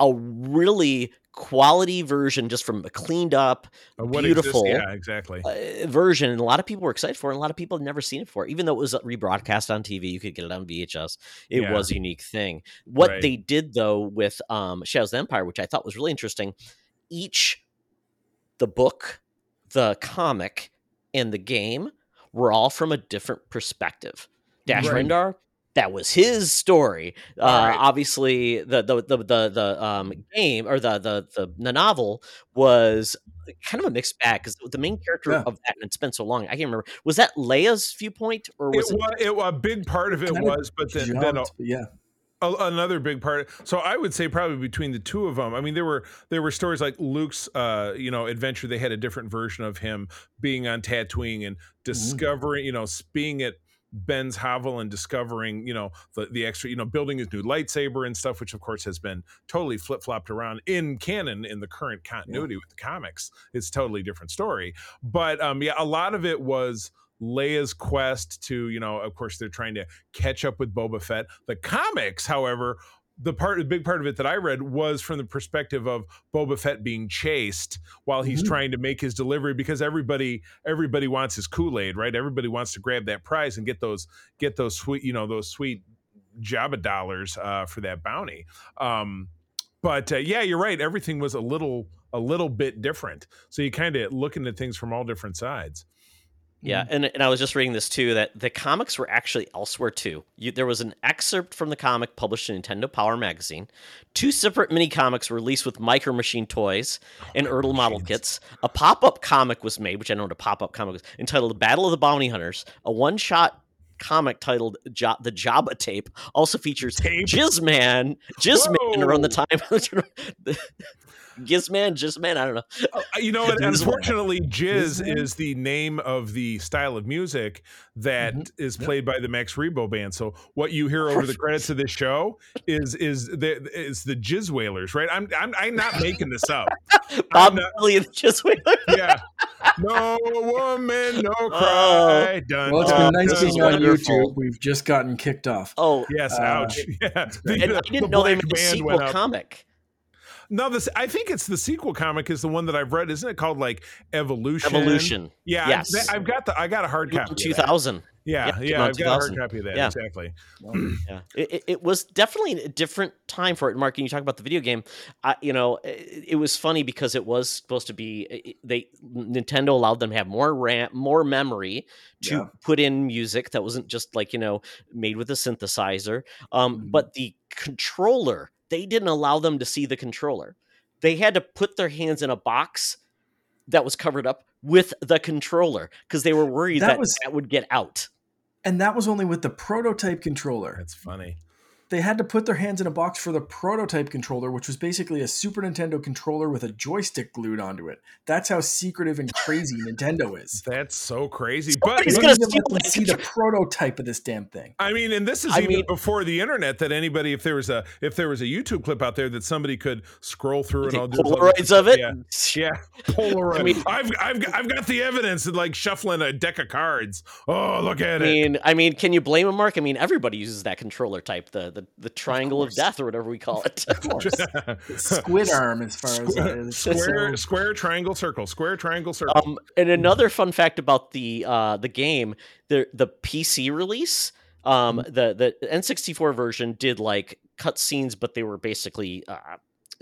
C: a, really quality version, just from a cleaned up
B: Uh, what exists-
C: beautiful
B: yeah, exactly.
C: uh, version, and a lot of people were excited for it. And a lot of people had never seen it before, even though it was rebroadcast on TV. You could get it on VHS. It
B: Yeah.
C: was a unique thing. What
B: Right.
C: they did though with um, Shadows of the Empire, which I thought was really interesting, each the book, the comic, and the game were all from a different perspective. Dash
B: Right.
C: Rendar, that was his story. Uh,
B: All right.
C: Obviously, the the the the, the um, game or the, the the the novel was kind of a mixed bag because the main character
A: Yeah.
C: of that and it's been so long I can't remember was that Leia's viewpoint or
B: It
C: was it,
B: was, it, a big part of it
A: Kind of
B: was, but then, then
A: Jumped, but yeah.
B: another big part. So I would say probably between the two of them. I mean, there were there were stories like Luke's, uh, you know, adventure. They had a different version of him being on Tatooine and discovering, mm-hmm. you know, being at Ben's hovel and discovering, you know, the the extra, you know, building his new lightsaber and stuff, which of course has been totally flip flopped around in canon in the current continuity yeah. with the comics. It's totally different story, but um, yeah, a lot of it was Leia's quest to, you know, of course, they're trying to catch up with Boba Fett. The comics, however, the part, the big part of it that I read was from the perspective of Boba Fett being chased while he's mm-hmm. trying to make his delivery because everybody, everybody wants his Kool Aid, right? Everybody wants to grab that prize and get those, get those sweet, you know, those sweet Jabba dollars uh, for that bounty. Um, but uh, yeah, you're right. Everything was a little, a little bit different. So you kind of looking at things from all different sides.
C: Yeah, mm-hmm. and, and I was just reading this too that the comics were actually elsewhere too. You, there was an excerpt from the comic published in Nintendo Power magazine. Two separate mini comics were released with Micro Machine toys oh, and Ertl model kits. A pop up comic was made, which I know what a pop up comic was, entitled "The "Battle of the Bounty Hunters." A one shot comic titled jo- "The Jabba Tape" also features Tape? Jizzman, Jizzman around the time Gizman, Jizzman. I don't know.
B: Uh, you know, unfortunately, Jizz Gizman? is the name of the style of music that mm-hmm. is played yep. by the Max Rebo band. So what you hear over the credits of this show is is the is the Jizz Whalers, right? I'm I'm, I'm not making this up.
C: Bob Marley and the Jizz Whalers.
B: yeah. No woman, no oh. cry.
A: Done. Well, it's been nice being on YouTube. We've just gotten kicked off.
C: Oh,
B: yes. Uh, ouch. Yeah.
C: The, and I didn't know they made a sequel comic.
B: No, this I think it's the sequel comic is the one that I've read. Isn't it called like Evolution?
C: Evolution.
B: Yeah.
C: Yes.
B: I, have got the I got a hard copy.
C: Two thousand.
B: Yeah, yeah, yeah I've got a hard copy of that. Yeah. Exactly.
C: yeah, it, it, was definitely a different time for it. Mark, and you talk about the video game. I, you know, it, it, was funny because it was supposed to be they Nintendo allowed them to have more RAM, more memory to yeah. put in music that wasn't just like you know made with a synthesizer. Um, mm-hmm. but the controller they didn't allow them to see the controller. They had to put their hands in a box that was covered up with the controller because they were worried that, that was, that would get out.
A: And that was only with the prototype controller.
B: That's funny
A: they had to put their hands in a box for the prototype controller, which was basically a Super Nintendo controller with a joystick glued onto it. That's how secretive and crazy Nintendo is.
B: That's so crazy. but
A: he's going to see the prototype of this damn thing.
B: I mean, and this is I even mean, before the internet. That anybody, if there was a if there was a YouTube clip out there that somebody could scroll through and all
C: Polaroids of it.
B: Yeah, yeah. Polaroid. I mean, I've I've I've got the evidence of like shuffling a deck of cards. Oh, look at
C: I
B: it.
C: I mean, I mean, can you blame him, Mark? I mean, everybody uses that controller type. The the the triangle of, of death or whatever we call it.
A: Squid arm, as far
B: square,
A: as
B: square, square, triangle, circle, square, triangle, circle. Um,
C: and another fun fact about the uh, the game, the the PC release, um, mm-hmm. the the N64 version did like cutscenes, but they were basically uh,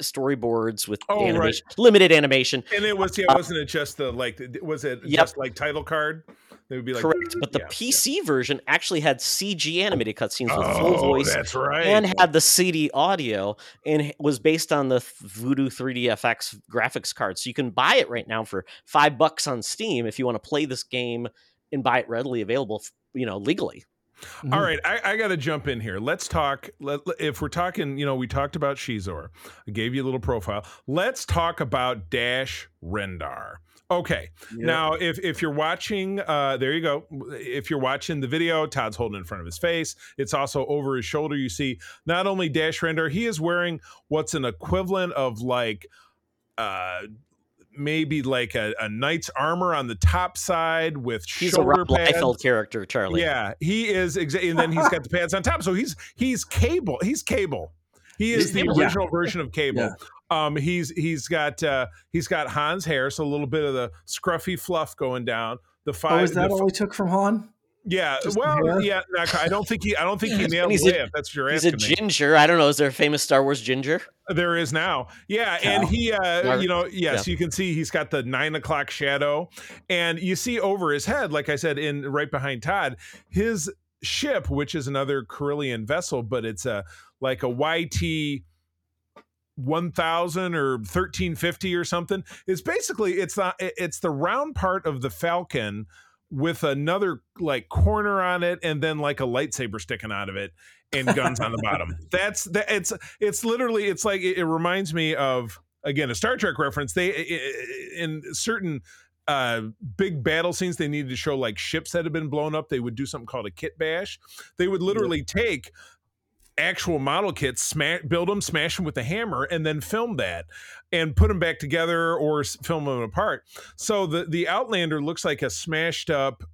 C: storyboards with oh, animation, right. limited animation.
B: And it was yeah, uh, wasn't it just the like was it yep. just like title card? They would be like
C: correct, but the yeah, PC yeah. version actually had CG animated cutscenes with oh, full voice.
B: That's right,
C: and had the CD audio, and was based on the Voodoo 3DFX graphics card. So you can buy it right now for five bucks on Steam if you want to play this game and buy it readily available, you know, legally.
B: Mm-hmm. All right, I, I got to jump in here. Let's talk. Let, if we're talking, you know, we talked about Xizor. I gave you a little profile. Let's talk about Dash Rendar. Okay. Yep. Now, if if you're watching, uh, there you go. If you're watching the video, Todd's holding in front of his face. It's also over his shoulder. You see not only Dash Rendar, he is wearing what's an equivalent of like uh maybe like a, a, knight's armor on the top side with
C: he's
B: shoulder
C: a pads. Liefeld character, Charlie.
B: Yeah, he is exactly, and then he's got the pads on top. So he's he's cable. He's cable. He is the original yeah. version of Cable. Yeah. Um, he's he's got uh, he's got Han's hair, so a little bit of the scruffy fluff going down. The five. Oh,
A: is that all he took from Han?
B: Yeah, Just well, yeah. I don't think he. I don't think he nailed he's it. That's your answer.
C: He's a ginger. Me. I don't know. Is there a famous Star Wars ginger?
B: There is now. Yeah, Cal. and he, uh, you know, yes, yeah. you can see he's got the nine o'clock shadow, and you see over his head, like I said, in right behind Todd, his ship, which is another Corellian vessel, but it's a like a YT 1000 or 1350 or something is basically it's the it's the round part of the falcon with another like corner on it and then like a lightsaber sticking out of it and guns on the bottom. That's that it's it's literally it's like it, it reminds me of again a Star Trek reference. They in certain uh big battle scenes they needed to show like ships that had been blown up they would do something called a kit bash they would literally take actual model kits, smash, build them, smash them with a hammer, and then film that and put them back together or film them apart. So the the Outlander looks like a smashed up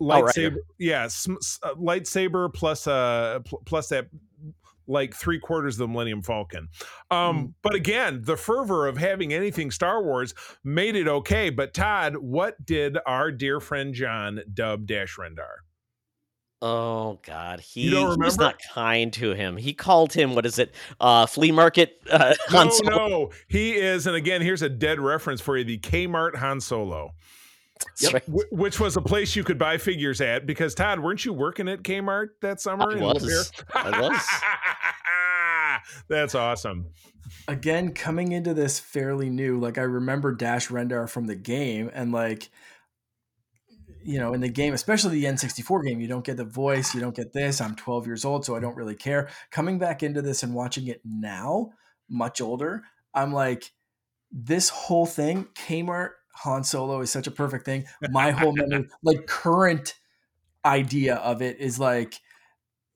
B: lightsaber. Oh, yeah, sm- uh, lightsaber plus uh pl- plus that like three quarters of the Millennium Falcon. Um, mm. But again, the fervor of having anything Star Wars made it okay. But Todd, what did our dear friend John dub Dash Rendar?
C: Oh God, he, he was not kind to him. He called him what is it? Uh, flea market. Uh,
B: Han no, Solo. no, he is. And again, here's a dead reference for you: the Kmart Han Solo. Yep. Right. W- which was a place you could buy figures at because Todd, weren't you working at Kmart that summer?
C: I was. I was.
B: That's awesome.
A: Again, coming into this fairly new, like I remember Dash Rendar from the game, and like you know, in the game, especially the N64 game, you don't get the voice, you don't get this. I'm 12 years old, so I don't really care. Coming back into this and watching it now, much older, I'm like, this whole thing, Kmart Han Solo is such a perfect thing. My whole memory, like current idea of it is like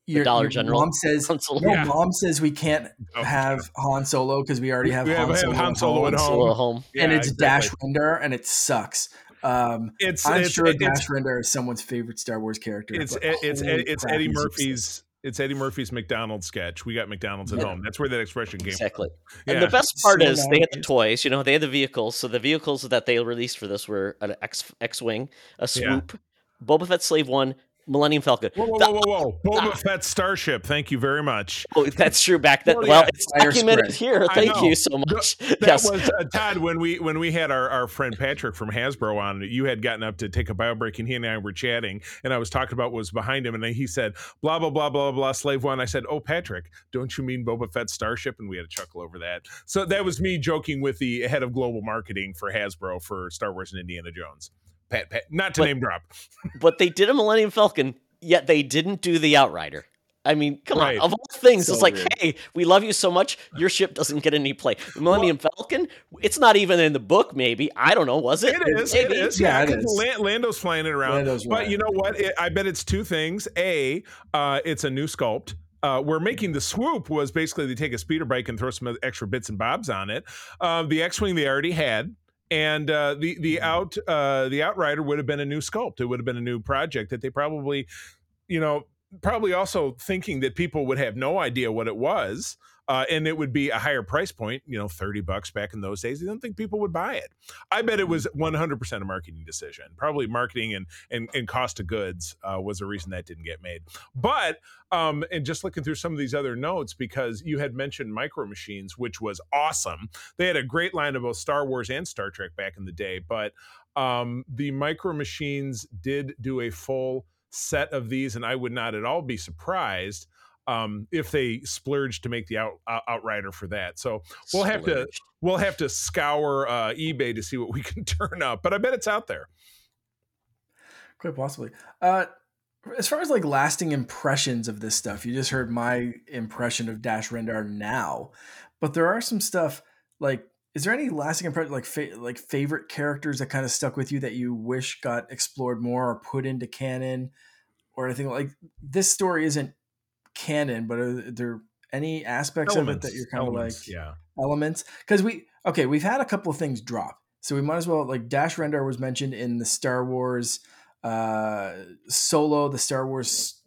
C: your, Dollar your General.
A: Mom says, no, yeah. mom says we can't oh, have Han Solo because we already have, we Han, have Solo Han Solo at home, home. Yeah, and it's exactly. Dash Rendar and it sucks. Um, it's I'm it's, sure it's, Dash Rendar is someone's favorite Star Wars character.
B: It's it's it's Eddie Murphy's. It's Eddie Murphy's McDonald's sketch. We got McDonald's at yeah. home. That's where that expression came
C: exactly.
B: from.
C: Exactly. And the best part is they had the toys. You know, they had the vehicles. So the vehicles that they released for this were an X X wing, a swoop, yeah. Boba Fett Slave One, Millennium Falcon.
B: Whoa, whoa, whoa, whoa, whoa. Boba Fett Starship. Thank you very much.
C: Oh, that's true. Back then, well, well it's documented here. Thank you so much.
B: that yes. was uh, Todd when we when we had our, our friend Patrick from Hasbro on. You had gotten up to take a bio break, and he and I were chatting, and I was talking about what was behind him, and he said blah blah blah blah blah slave one. I said, oh Patrick, don't you mean Boba Fett Starship? And we had a chuckle over that. So that was me joking with the head of global marketing for Hasbro for Star Wars and Indiana Jones. Pat, Pat, not to but, name drop.
C: but they did a Millennium Falcon yet they didn't do the Outrider. I mean, come right. on. Of all things, so it's like, weird. hey, we love you so much. Your ship doesn't get any play. Millennium well, Falcon, it's not even in the book. Maybe I don't know. Was it?
B: It is. Maybe. It is. Yeah, yeah it is. Lando's flying it around. Lando's but right. you know what? It, I bet it's two things. A, uh, it's a new sculpt. Uh, where making the swoop was basically they take a speeder bike and throw some extra bits and bobs on it. Uh, the X-wing they already had, and uh, the the mm-hmm. out uh, the Outrider would have been a new sculpt. It would have been a new project that they probably you know, probably also thinking that people would have no idea what it was. Uh, and it would be a higher price point, you know, 30 bucks back in those days. I don't think people would buy it. I bet it was 100% a marketing decision. Probably marketing and and, and cost of goods uh, was the reason that didn't get made. But, um, and just looking through some of these other notes, because you had mentioned Micro Machines, which was awesome. They had a great line of both Star Wars and Star Trek back in the day. But um, the Micro Machines did do a full set of these, and I would not at all be surprised um, if they splurge to make the out, out, outrider for that. So we'll have to we'll have to scour uh, eBay to see what we can turn up, but I bet it's out there.
A: Quite possibly. Uh, as far as like lasting impressions of this stuff, you just heard my impression of Dash Rendar now, but there are some stuff like is there any lasting impression like fa- like favorite characters that kind of stuck with you that you wish got explored more or put into canon or anything like this story isn't canon but are there any aspects elements, of it that you're kind elements, of like
B: yeah
A: elements because we okay we've had a couple of things drop so we might as well like dash rendar was mentioned in the star wars uh solo the star wars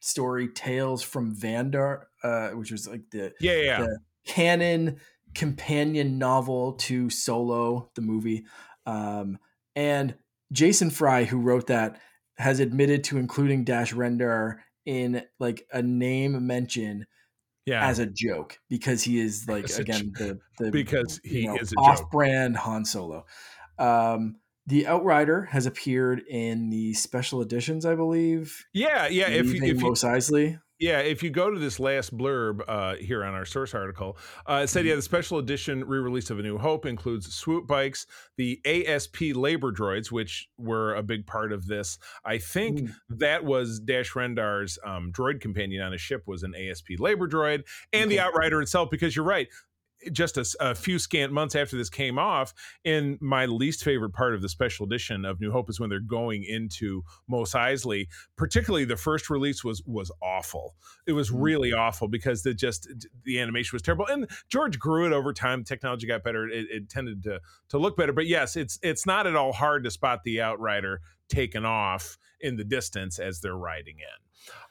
A: story tales from Vandor uh which was like the
B: yeah yeah
A: the canon companion novel to Solo, the movie. Um, and Jason Fry, who wrote that, has admitted to including Dash Rendar in like a name mention yeah. as a joke because he is like again the, the
B: because he know, is
A: off-brand Han Solo. Um, the Outrider has appeared in the special editions, I believe.
B: Yeah, yeah. If you, if
A: Mos Eisley.
B: Yeah, if you go to this last blurb uh, here on our source article, uh, it said,
A: Mm-hmm.
B: yeah, the special edition re release of A New Hope includes swoop bikes, the ASP labor droids, which were a big part of this. I think
A: Mm.
B: that was Dash Rendar's um, droid companion on his ship was an ASP labor droid, and the Outrider itself, because you're right. Just a few scant months after this came off, in my least favorite part of the special edition of New Hope is when they're going into Mos Eisley. Particularly, the first release was was awful it was
A: Mm.
B: really awful because the just the animation was terrible and george grew it over time technology got better it, it tended to to look better but yes it's it's not at all hard to spot the outrider taken off in the distance as they're riding in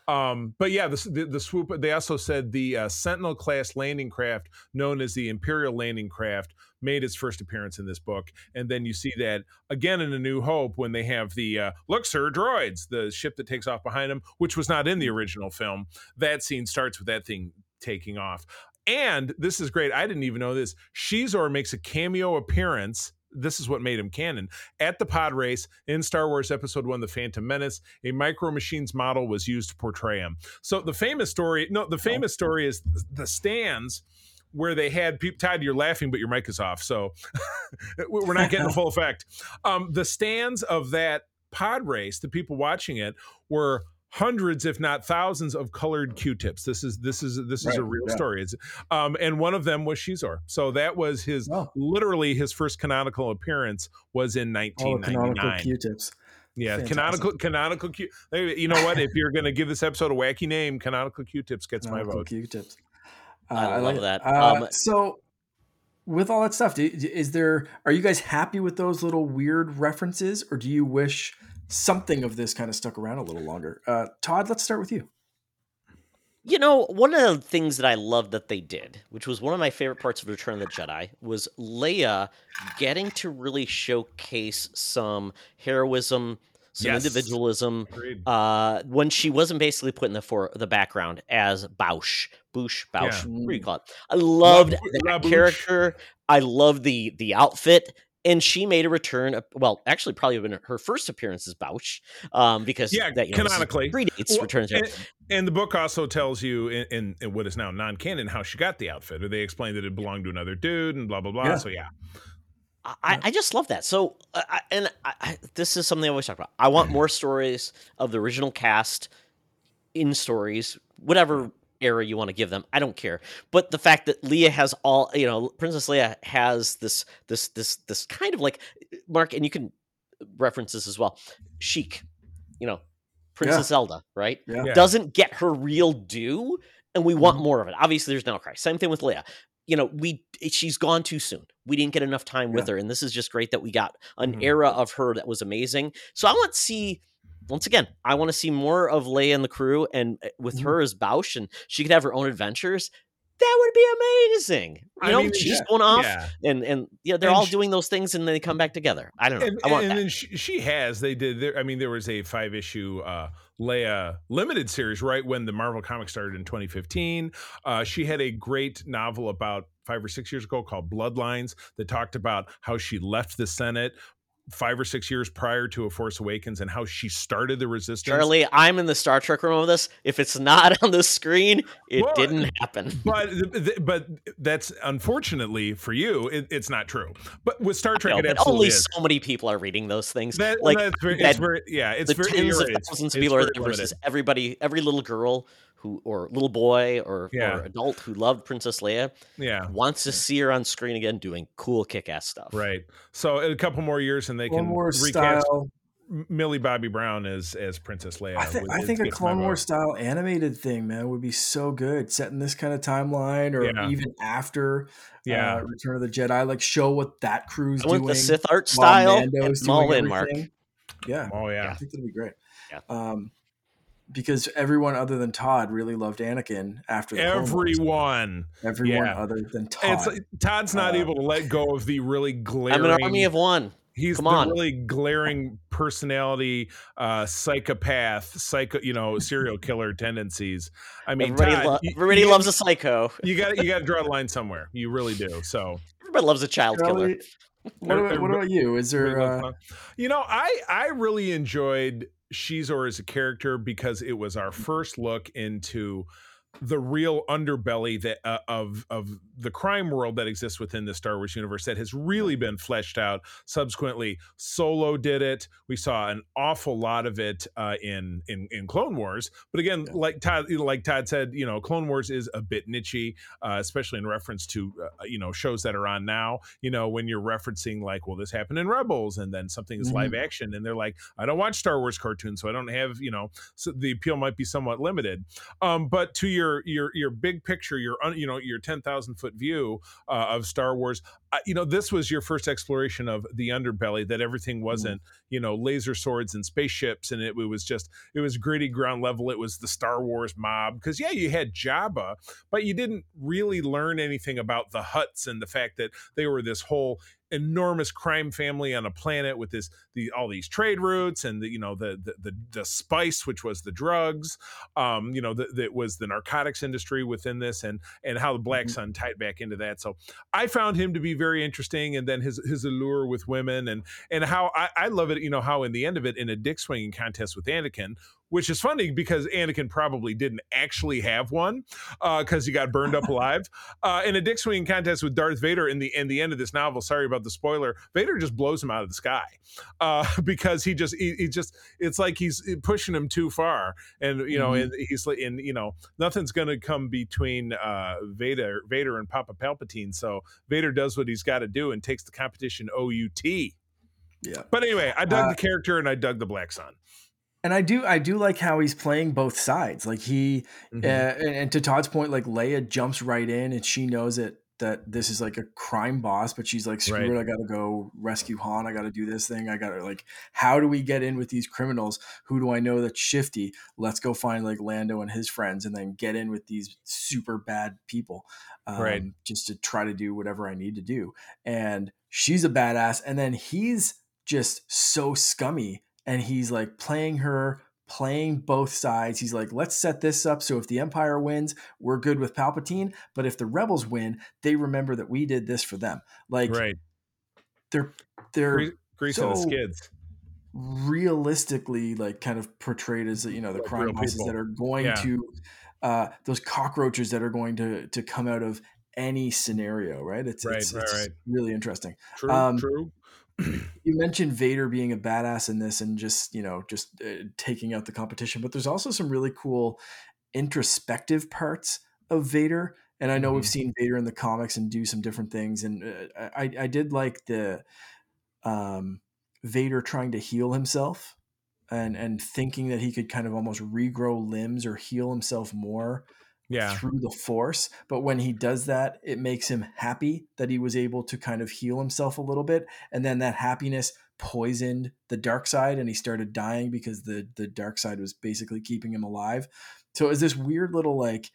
B: um, but yeah, the, the, the swoop. They also said the uh, Sentinel class landing craft, known as the Imperial landing craft, made its first appearance in this book. And then you see that again in A New Hope when they have the uh, look, sir, droids, the ship that takes off behind them, which was not in the original film. That scene starts with that thing taking off. And this is great. I didn't even know this. Xizor makes a cameo appearance. This is what made him canon. At the pod race in Star Wars Episode 1, The Phantom Menace, a Micro Machines model was used to portray him. So the famous story, no, the famous story is the stands where they had people Todd, you're laughing, but your mic is off. So we're not getting the full effect. Um, the stands of that pod race, the people watching it, were hundreds if not thousands of colored q-tips this is this is this is
A: Right,
B: a real
A: yeah.
B: story it's um and one of them was Xizor so that was his
A: Oh.
B: literally his first canonical appearance was in
A: All the canonical Q-tips.
B: yeah
A: Fantastic.
B: canonical canonical q you know what if you're gonna give this episode a wacky name canonical q-tips gets my vote
A: Q-tips.
C: I love that.
A: Uh,
C: Um,
A: so, with all that stuff, do, is there? Are you guys happy with those little weird references, or do you wish something of this kind of stuck around a little longer? Uh, Todd, let's start with you.
C: You know, one of the things that I loved that they did, which was one of my favorite parts of Return of the Jedi, was Leia getting to really showcase some heroism, some
B: Yes.
C: individualism, uh, when she wasn't basically put in the for the background as Boushh, Boushh, Boushh,
B: Yeah.
C: what do you call it? I loved
B: La
C: that
B: Boushh.
C: character. I loved the the outfit. And she made a return. Well, actually, probably been her first appearance as Boushh, um, because
B: Yeah,
C: that, you know,
B: canonically.
C: predates
B: Well,
C: Return of the Jedi.
B: and, and the book also tells you in, in, in what is now non-canon how she got the outfit or they explained that it belonged to another dude and blah blah blah
A: Yeah.
B: so yeah
C: I, I just love that. So, uh, and I, I, this is something I always talk about. I want more stories of the original cast in stories, whatever era you want to give them. I don't care. But the fact that Leia has all, you know, Princess Leia has this, this, this, this kind of like Mark, and you can reference this as well. Chic, you know, Princess Zelda, right?
A: Yeah.
B: Yeah.
C: Doesn't get her real due, and we want
A: Mhm.
C: more of it. Obviously, there's no cry. Same thing with Leia you know, we she's gone too soon. We didn't get enough time with her, and this is just great that we got an
B: Mhm.
C: era of her that was amazing. So I want to see. Once again, I want to see more of Leia and the crew, and uh, with
A: Mhm.
C: her as Boushh, and she could have her own adventures. That would be amazing. You
B: I
C: know,
B: mean,
C: she's
A: yeah,
C: going off,
B: yeah
C: and and yeah, they're
B: And
C: all
B: sh-
C: doing those things, and then they come back together. I don't know.
B: and,
C: I want
B: and then she, she has they did there i mean there was a five issue uh leia limited series right when the marvel comics started in 2015 uh she had a great novel about five or six years ago called bloodlines that talked about how she left the senate five or six years prior to a force awakens and how she started the resistance
C: Charlie, I'm in the Star Trek room of this. If it's not on the screen, it
B: Well,
C: didn't happen.
B: but but that's unfortunately for you it, it's not true but with star trek absolutely
C: only
B: is
C: so many people are reading those things.
B: that,
C: like
B: that's very, it's very yeah it's
C: the
B: very
C: tens of thousands of people are
B: limited.
C: everybody, every little girl who or little boy or,
B: Yeah.
C: or adult who loved Princess Leia
B: yeah
C: wants to see her on screen again doing cool kick-ass stuff.
B: Right. So in a couple more years, and they
A: Clone
B: can
A: Wars
B: recast
A: style.
B: Millie Bobby Brown as as Princess Leia.
A: I, think
B: Would-
A: I think a Clone
B: vote.
A: Wars style animated thing, man, would be so good. Setting this kind of timeline, or
B: Yeah.
A: even after
B: Yeah.
A: uh, Return of the Jedi, like show what that crew's
C: I want
A: doing.
C: the Sith art style and
A: Mando's
C: I'm
A: doing
C: Mark.
A: everything. Yeah,
B: Oh yeah, I
A: think that'd be great.
C: Yeah.
A: Um, because everyone other than Todd really loved Anakin after the
B: Everyone.
A: Everyone
B: yeah.
A: other than Todd.
B: It's like, Todd's not
A: Uh,
B: able to let go of the really glaring.
C: I'm an army of one.
B: He's
C: come
B: the
C: on.
B: really glaring personality, uh, psychopath, psycho, you know, serial killer tendencies. I mean,
C: everybody
B: Todd,
C: lo- everybody
B: you,
C: loves a psycho.
B: You got you got to draw the line somewhere. You really do. So
C: Everybody loves a child killer.
A: What, about, what about you? Is there? Uh.
B: You know, I I really enjoyed Xizor as a character because it was our mm-hmm. first look into the real underbelly that uh, of of the crime world that exists within the Star Wars universe that has really been fleshed out. Subsequently, Solo did it. We saw an awful lot of it uh, in in in Clone Wars. But again, yeah. like Todd like Todd said, you know, Clone Wars is a bit nichey, uh, especially in reference to uh, you know shows that are on now. You know, when you're referencing like, well, this happened in Rebels, and then something is mm-hmm. live action, and they're like, I don't watch Star Wars cartoons, so I don't have you know, so the appeal might be somewhat limited. Um, but to your your your big picture, your you know your ten thousand foot view uh, of Star Wars. Uh, you know, this was your first exploration of the underbelly. That everything mm-hmm. wasn't you know laser swords and spaceships, and it, it, was just it was gritty ground level. It was the Star Wars mob because yeah, you had Jabba, but you didn't really learn anything about the Hutts and the fact that they were this whole enormous crime family on a planet with this the all these trade routes and the you know the the the, the spice which was the drugs um you know that that was the narcotics industry within this and and how the black mm-hmm. sun tied back into that so i found him to be very interesting and then his his allure with women and and how i, I love it you know how in the end of it in a dick swinging contest with anakin which is funny because Anakin probably didn't actually have one because uh, he got burned up alive. Uh, in a dick swinging contest with Darth Vader in the in the end of this novel, sorry about the spoiler, Vader just blows him out of the sky uh, because he just he, he, just it's like he's pushing him too far, and you know, mm-hmm. and he's and you know, nothing's gonna come between uh, Vader Vader and Papa Palpatine. So Vader does what he's got to do and takes the competition OUT.
A: Yeah.
B: But anyway, I dug uh, the character and I dug the Black Sun
A: and I do I do like how he's playing both sides. Like he mm-hmm. uh, and, and, to Todd's point, like Leia jumps right in and she knows it that this is like a crime boss, but she's like, screw right. it, I gotta go rescue Han. I gotta do this thing. I gotta like, how do we get in with these criminals? Who do I know that's shifty? Let's go find like Lando and his friends and then get in with these super bad people. Um, right. Just to try to do whatever I need to do. And she's a badass. And then he's just so scummy and he's like playing her playing both sides. He's like, let's set this up so if the Empire wins, we're good with Palpatine. But if the Rebels win, they remember that we did this for them. Like,
B: right?
A: They're they're
B: greasing so the skids.
A: Realistically, like kind of portrayed as you know the like crime bosses that are going yeah. to uh, those cockroaches that are going to to come out of any scenario, right? It's
B: right,
A: it's,
B: right,
A: it's
B: right.
A: really interesting.
B: True, um, true
A: you mentioned Vader being a badass in this and just, you know, just uh, taking out the competition, but there's also some really cool introspective parts of Vader. And I know mm-hmm. we've seen Vader in the comics and do some different things. And uh, I, I did like the um, Vader trying to heal himself and, and thinking that he could kind of almost regrow limbs or heal himself more
B: yeah.
A: through the force. But when he does that, it makes him happy that he was able to kind of heal himself a little bit. And then that happiness poisoned the dark side and he started dying because the the dark side was basically keeping him alive. So it was this weird little like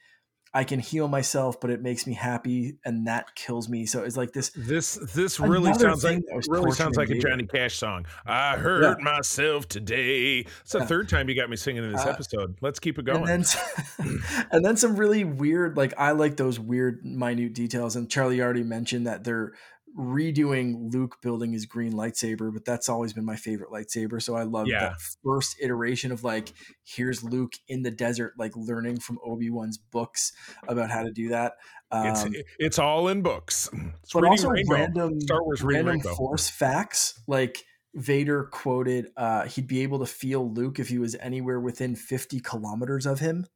A: I can heal myself, but it makes me happy, and that kills me. So it's like this.
B: This this really sounds like really sounds like a Johnny Cash song. I hurt yeah. myself today. It's the yeah. third time you got me singing in this uh, episode. Let's keep it going.
A: And then, and then some really weird, like I like those weird, minute details. And Charlie already mentioned that they're redoing Luke building his green lightsaber, but that's always been my favorite lightsaber. So I love yeah. that first iteration of like, here's Luke in the desert, like learning from Obi Wan's books about how to do that.
B: Um, it's it's all in books.
A: It's but also Rainbow. random Star Wars random Rainbow. Force facts like. Vader quoted, uh, he'd be able to feel Luke if he was anywhere within 50 kilometers of him.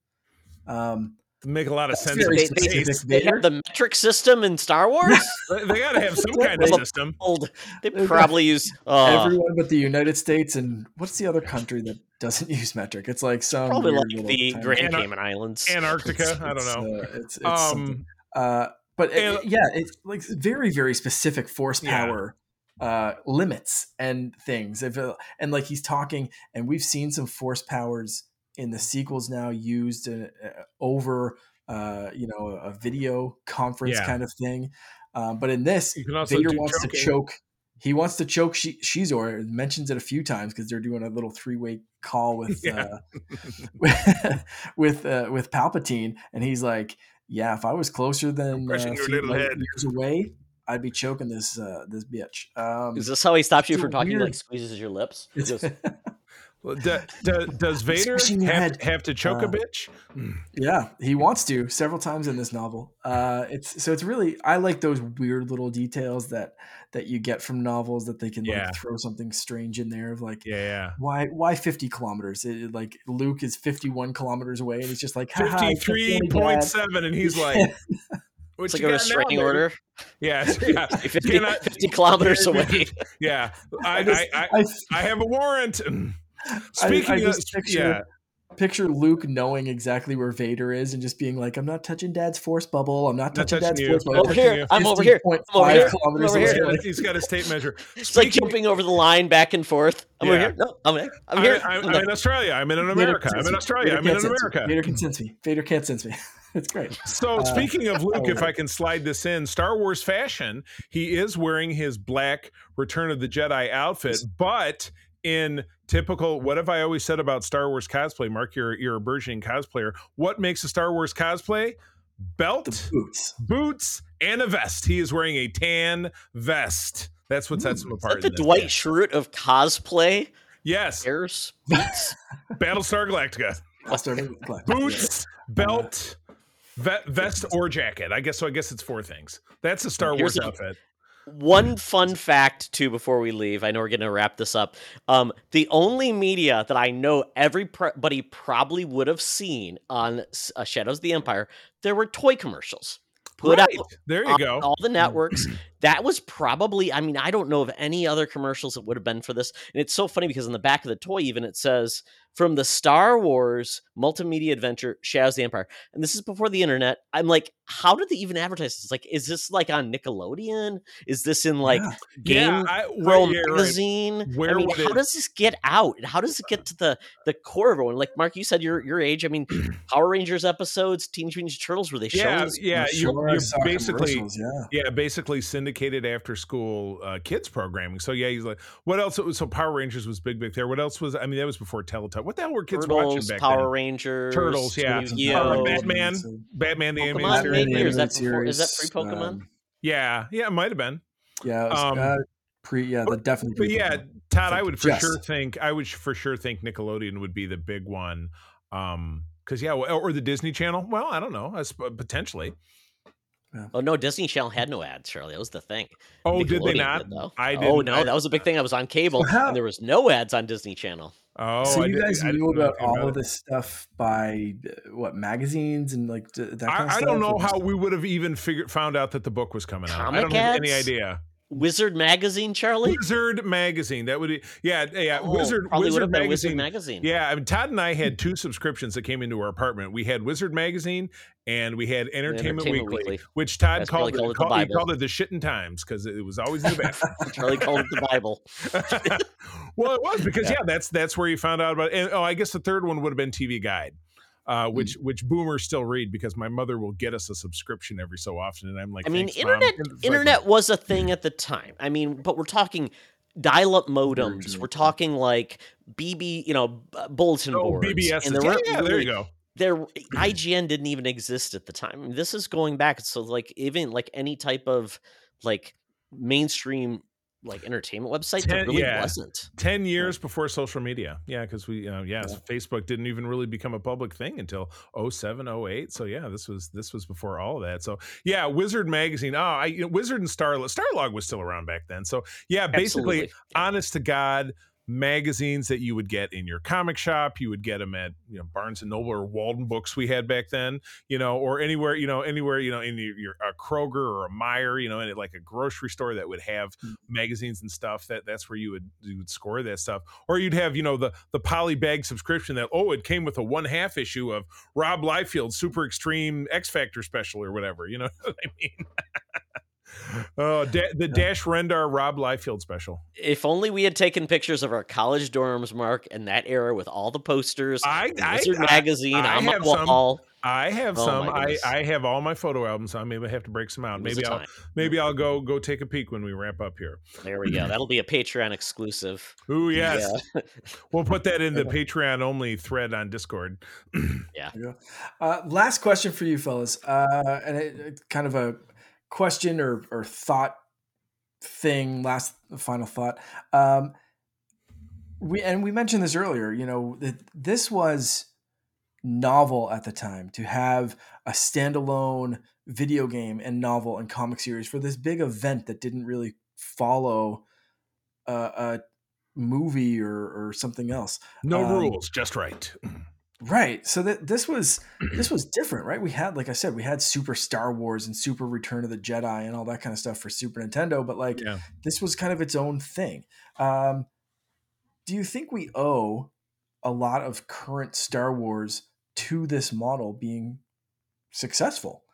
A: Um,
B: make a lot of sense. They,
C: they, they have the metric system in Star Wars.
B: they got to have some kind of system.
C: Old, they probably use
A: uh, everyone but the United States and what's the other country that doesn't use metric? It's like some
C: probably like the Grand Cayman Islands,
B: Antarctica. I don't know.
A: Uh, it's, it's um, uh, but and, yeah, it's like very very specific force power. Yeah. Uh, limits and things. If, uh, and like he's talking, and we've seen some force powers in the sequels now used uh, over uh, you know a video conference yeah. kind of thing. Um, but in this, Vader wants choking. to choke. He wants to choke she- Xizor. Mentions it a few times because they're doing a little three way call with yeah. uh, with uh, with Palpatine, and he's like, "Yeah, if I was closer than uh, years away, I'd be choking this uh, this bitch." Um,
C: Is this how he stops you from talking? Weird... Like squeezes your lips.
B: Well, do- do- does Vader have, have to choke a
A: Uh,
B: bitch?
A: Yeah, he wants to several times in this novel. Uh, it's so it's really I like those weird little details that that you get from novels that they can
B: Yeah.
A: like throw something strange in there of like
B: Yeah, yeah.
A: why why 50 kilometers It- it, like luke is 51 kilometers away and he's just like "Haha, I kept
B: Fifty-three
A: getting
B: point
A: bad."
B: seven, and he's like, what
C: It's like
B: you
C: a
B: got now,
C: order.
B: Yeah, yeah.
C: 50, 50 kilometers away.
B: yeah. I,
A: I,
B: I, I,
A: I,
B: I have a warrant.
A: I,
B: Speaking
A: I
B: of,
A: picture,
B: yeah,
A: picture luke knowing exactly where vader is and just being like i'm not touching dad's force bubble i'm not
B: Not
A: touching
B: touching
A: dad's
B: you.
A: force bubble
C: over here. I'm over here. I'm over here. I'm over here.
B: he's got, he's got his tape measure.
C: It's like jumping over the line back and forth. I'm over here. No, I'm, here. I'm
B: I'm,
C: here.
B: I'm,
C: I'm
B: I'm in Australia. I'm in America. I'm in Australia. I'm in America.
A: Vader can sense me. Vader can't sense me. it's great.
B: So
A: Uh,
B: speaking of Luke, if
A: oh.
B: I can slide this in, Star Wars fashion, he is wearing his black Return of the Jedi outfit, but in typical what have I always said about Star Wars cosplay? Mark, you're you're a burgeoning cosplayer. What makes a Star Wars cosplay? Belt,
A: The boots.
B: boots, and a vest. He is wearing a tan vest. That's what sets him
C: Is
B: apart.
C: that the
B: in this.
C: Dwight Schrute of cosplay?
B: Yes,
C: Airs, beets.
B: Battlestar Galactica.
A: I'll start with Glenn.
B: Boots, belt, ve- vest, or jacket. I guess so. I guess it's four things. That's a Star
C: Here's
B: Wars
C: a-
B: outfit.
C: One fun fact too before we leave. I know we're going to wrap this up. Um, the only media that I know everybody probably would have seen on uh, Shadows of the Empire, there were toy commercials put
B: Right.
C: out
B: There you
C: on
B: go.
C: all the networks. That was probably, I mean, I don't know of any other commercials that would have been for this. And it's so funny because in the back of the toy, even it says from the Star Wars multimedia adventure Shadows of the Empire. And this is before the internet. I'm like, how did they even advertise this? Like, is this like on Nickelodeon? Is this in like
A: Yeah.
C: Game
B: yeah, I,
C: Pro
B: where, yeah, right.
C: magazine?
B: Where
C: I mean, how
B: it-
C: does this get out? And how does it get to the the core of everyone? Like Mark, you said your your age. I mean, Power Rangers episodes, Teenage Mutant Turtles, were they showing
B: Yeah,
C: this?
B: yeah. You're,
A: I
B: you're basically
A: yeah.
B: yeah, basically syndicated after school uh, kids programming. So yeah, he's like, what else? So Power Rangers was big, big there. What else was? I mean, that was before Teletubbies. What the hell were kids watching
C: Turtles,
B: back
C: Power
B: then?
C: Rangers,
B: Turtles, yeah.
C: Yu-Gi-Oh!
B: Batman, Batman the
C: Pokemon,
B: animated series.
C: maybe, is that
A: animated
C: before- is that pre-Pokemon?
A: um,
B: Yeah, yeah, it might have been.
A: yeah, was,
B: Um,
A: uh, pre. Yeah, the definitely.
B: But yeah. Todd, I would for
A: Yes.
B: sure think I would for sure think Nickelodeon would be the big one. Um, because yeah, or or the Disney Channel. Well, I don't know, I sp- potentially.
C: Oh no, Disney Channel had no ads, Charlie. That was the thing.
B: Oh, did they not?
C: though.
B: I
C: Oh
B: didn't-
C: no,
B: I-
C: that was a big thing. I was on cable,
A: So how-
C: and there was no ads on Disney Channel.
B: Oh,
A: so
B: I
A: you
B: did-
A: guys
B: I didn't
A: knew about all
B: about
A: of this stuff by uh, what magazines and like that kind of
B: I, I don't know how we would have even figured found out that the book was coming out. I don't have any idea.
C: Wizard magazine, Charlie.
B: Wizard magazine. That would be yeah, yeah.
C: Oh,
B: Wizard Wizard magazine.
C: Wizard magazine.
B: Yeah, I mean, Todd and I had two subscriptions that came into our apartment. We had Wizard magazine and we had Entertainment,
C: Entertainment
B: Weekly,
C: Weekly.
B: which Todd
C: That's
B: called, it,
C: called it the
B: called, he called it the shitting times because it was always in the bathroom.
C: Charlie called it the Bible.
B: well, it was because
C: Yeah.
B: yeah. that's that's where you found out about. And oh, I guess the third one would have been TV Guide, uh,
C: Hmm.
B: which which boomers still read because my mother will get us a subscription every so often, and I'm like,
C: I mean,
B: "Thanks, Mom."
C: internet
B: like-
C: internet was a thing at the time. I mean, but we're talking dial-up modems. We're talking like BB, you know, bulletin
B: Oh,
C: boards.
B: BBS.
C: and there
B: yeah, there you go.
C: there IGN didn't even exist at the time. I mean, this is going back. So like even like any type of like mainstream like entertainment website, there
B: Ten-
C: really
B: yeah.
C: wasn't.
B: 10 years before social media yeah because we uh, yeah,
A: Yeah.
B: facebook didn't even really become a public thing until 07 08 so yeah this was this was before all of that so yeah wizard magazine oh i you know, wizard and starlog starlog was still around back then so yeah basically
C: Absolutely.
B: honest to god magazines that you would get in your comic shop you would get them at you know barnes and noble or walden books we had back then you know or anywhere you know anywhere you know in your, your a kroger or a Meijer you know in like a grocery store that would have
A: Mm.
B: magazines and stuff that that's where you would you would score that stuff or you'd have you know the the poly bag subscription that oh it came with a one half issue of rob Liefeld super extreme x factor special or whatever you know what i mean oh da- the dash rendar rob Liefeld special
C: If only we had taken pictures of our college dorms, Mark, in that era with all the posters,
B: I-
C: the
B: I-
C: Wizard
B: I-
C: magazine
B: I
C: on
B: have some.
C: wall.
B: I have
C: Oh,
B: some. I. I have all my photo albums. So I maybe I have to break some out.
C: It was
B: Maybe
C: a
B: I'll maybe I'll go go take a peek when we wrap up here.
C: There we go. That'll be a Patreon exclusive.
B: Ooh yes,
C: Yeah.
B: we'll put that in the Patreon only thread on Discord.
A: There you go. Uh, last question for you, fellas, uh, and it, it- kind of a question or, or thought thing. Last final thought. Um, we and we mentioned this earlier. You know, that this was novel at the time to have a standalone video game and novel and comic series for this big event that didn't really follow a, a movie or, or something else.
B: No
A: Um,
B: rules, just right.
A: Right. So that this was this was different, right? We had, like I said, we had Super Star Wars and Super Return of the Jedi and all that kind of stuff for Super Nintendo, but like
B: Yeah.
A: this was kind of its own thing. Um, do you think we owe a lot of current Star Wars to this model being successful?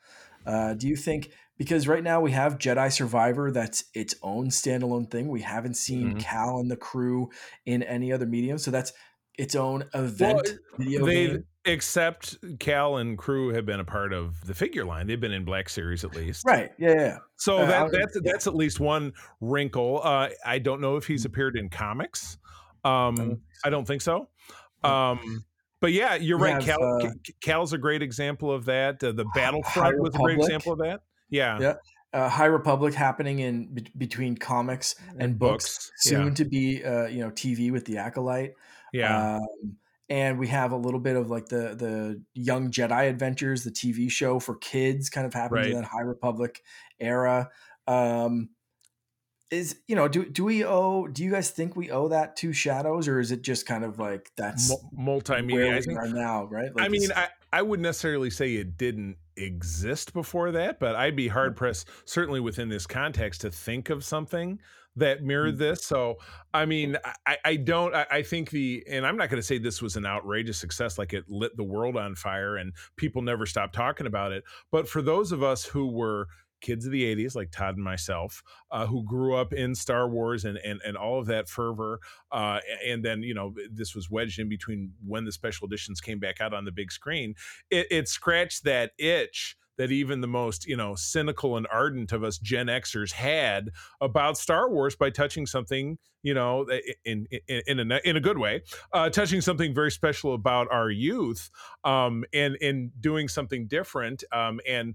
A: Uh, do you think because right now we have Jedi Survivor that's its own standalone thing. We haven't seen
B: Mhm.
A: Cal and the crew in any other medium, so that's its own event video
B: They
A: game.
B: except Cal and crew have been a part of the figure line. They've been in Black Series at least.
A: Right. Yeah. Yeah.
B: So
A: Uh,
B: that that's
A: yeah.
B: that's at least one wrinkle. Uh, I don't know if he's appeared in comics. Um, I don't think so. Um, but yeah, you're
A: We
B: right.
A: have,
B: Cal,
A: uh,
B: Cal's a great example of that. Uh, the Battlefront was a great example of that. Yeah,
A: Yeah. Uh, High Republic happening in be- between comics and books. Soon
B: Yeah,
A: to be, uh, you know, TV with the Acolyte.
B: Yeah.
A: Um, and we have a little bit of like the the Young Jedi Adventures, the TV show for kids, kind of happens in
B: Right.
A: that High Republic era. Um, is you know, do do we owe? Do you guys think we owe that to Shadows, or is it just kind of like that's
B: Mul- multimedia.
A: where
B: I
A: we
B: think
A: are now, right? Like
B: I mean, I, I wouldn't necessarily say it didn't exist before that, but I'd be hard pressed, certainly within this context, to think of something that mirrored this. So, I mean, I, I don't, I, I think the, and I'm not going to say this was an outrageous success, like it lit the world on fire and people never stopped talking about it. But for those of us who were, kids of the 80s like todd and myself uh, who grew up in star wars and, and and all of that fervor uh, and then you know this was wedged in between when the special editions came back out on the big screen it, it scratched that itch that even the most you know cynical and ardent of us gen xers had about star wars by touching something you know in in in a, in a good way uh, touching something very special about our youth um, and and doing something different um, and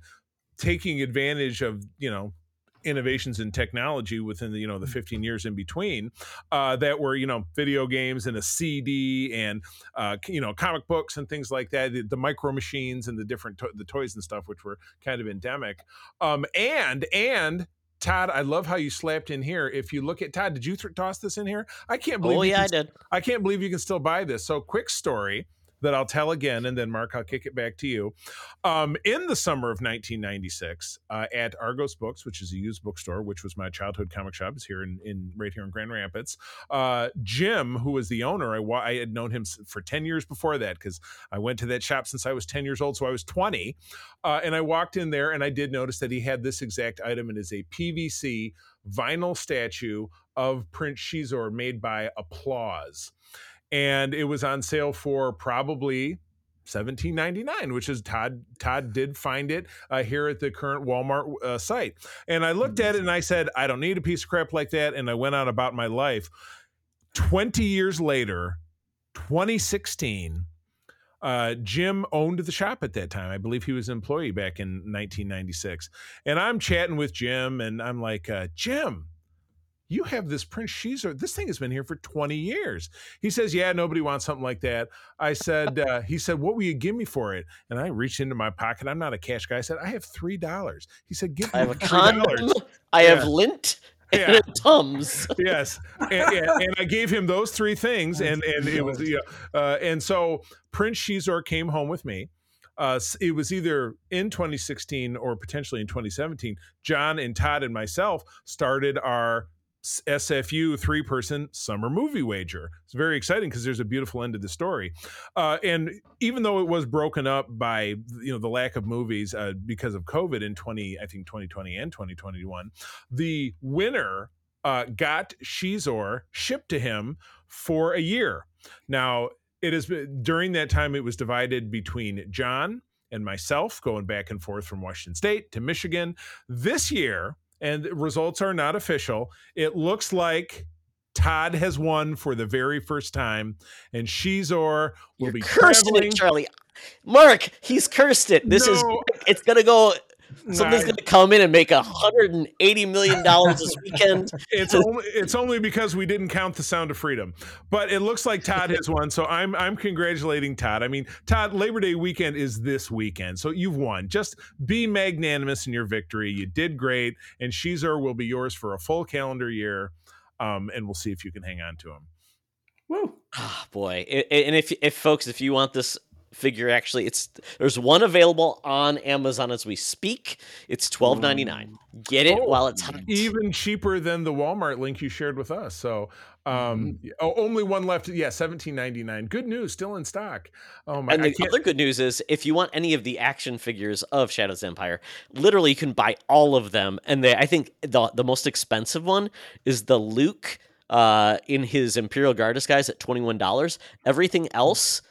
B: taking advantage of you know innovations in technology within the you know the 15 years in between uh, that were you know video games and a CD and uh, you know comic books and things like that the, the micro machines and the different to- the toys and stuff which were kind of endemic um, and and Todd, I love how you slapped in here. If you look at Todd, did you th- toss this in here? I can't believe.
C: Oh yeah, I
B: can
C: did.
B: I can't believe you can still buy this. So, quick story that I'll tell again, and then Mark, I'll kick it back to you. Um, in the summer of 1996, uh, at Argos Books, which is a used bookstore, which was my childhood comic shop, is here in, in right here in Grand Rapids. Uh, Jim, who was the owner, I, I had known him for 10 years before that because I went to that shop since I was 10 years old, so I was 20. Uh, and I walked in there, and I did notice that he had this exact item, and is a PVC vinyl statue of Prince Xizor made by Applause and it was on sale for probably 17.99 which is todd todd did find it uh, here at the current walmart uh, site and i looked at it and i said i don't need a piece of crap like that and i went on about my life 20 years later 2016 uh, Jim owned the shop at that time. I believe he was an employee back in 1996. And I'm chatting with Jim, and I'm like, uh, Jim, you have this Prince Xizor. This thing has been here for 20 years. He says, Yeah, nobody wants something like that. I said, uh, He said, What will you give me for it? And I reached into my pocket. I'm not a cash guy. I said, I have $3. He said, Give me
C: I have
B: $3.
C: condom. I have lint
B: Yeah.
C: and tums.
B: yes, and, and, and I gave him those three things, and and it was yeah, uh, and so Prince Xizor came home with me. Uh, it was either in 2016 or potentially in 2017. John and Todd and myself started our SFU three person summer movie wager. It's very exciting because there's a beautiful end to the story. Uh, and even though it was broken up by you know the lack of movies uh, because of COVID in 20, I think 2020 and 2021, the winner uh, got Xizor shipped to him for a year. Now it been during that time it was divided between John and myself going back and forth from Washington State to Michigan. This year, and the results are not official, it looks like Todd has won for the very first time, and Xizor will
C: You're
B: be
C: cursing
B: traveling.
C: it, Charlie. Mark, he's cursed it. This is it's gonna go Something's going to come in and make a hundred and eighty million dollars this weekend.
B: it's only it's only because we didn't count the Sound of Freedom, but it looks like Todd has won. So I'm I'm congratulating Todd. I mean, Todd, Labor Day weekend is this weekend, so you've won. Just be magnanimous in your victory. You did great, and Xizor will be yours for a full calendar year, um, and we'll see if you can hang on to him.
A: Woo.
C: Oh, boy. And if if folks, if you want this figure actually it's there's one available on Amazon as we speak. It's twelve ninety nine. Get it oh, while it's hot.
B: Even cheaper than the Walmart link you shared with us. So um mm-hmm. oh, only one left. Yeah, seventeen ninety nine. Good news, still in stock.
C: Oh my! And the other good news is, if you want any of the action figures of Shadows Empire, literally you can buy all of them. And they, I think the the most expensive one is the Luke uh, in his Imperial Guard disguise at twenty one dollars. Everything else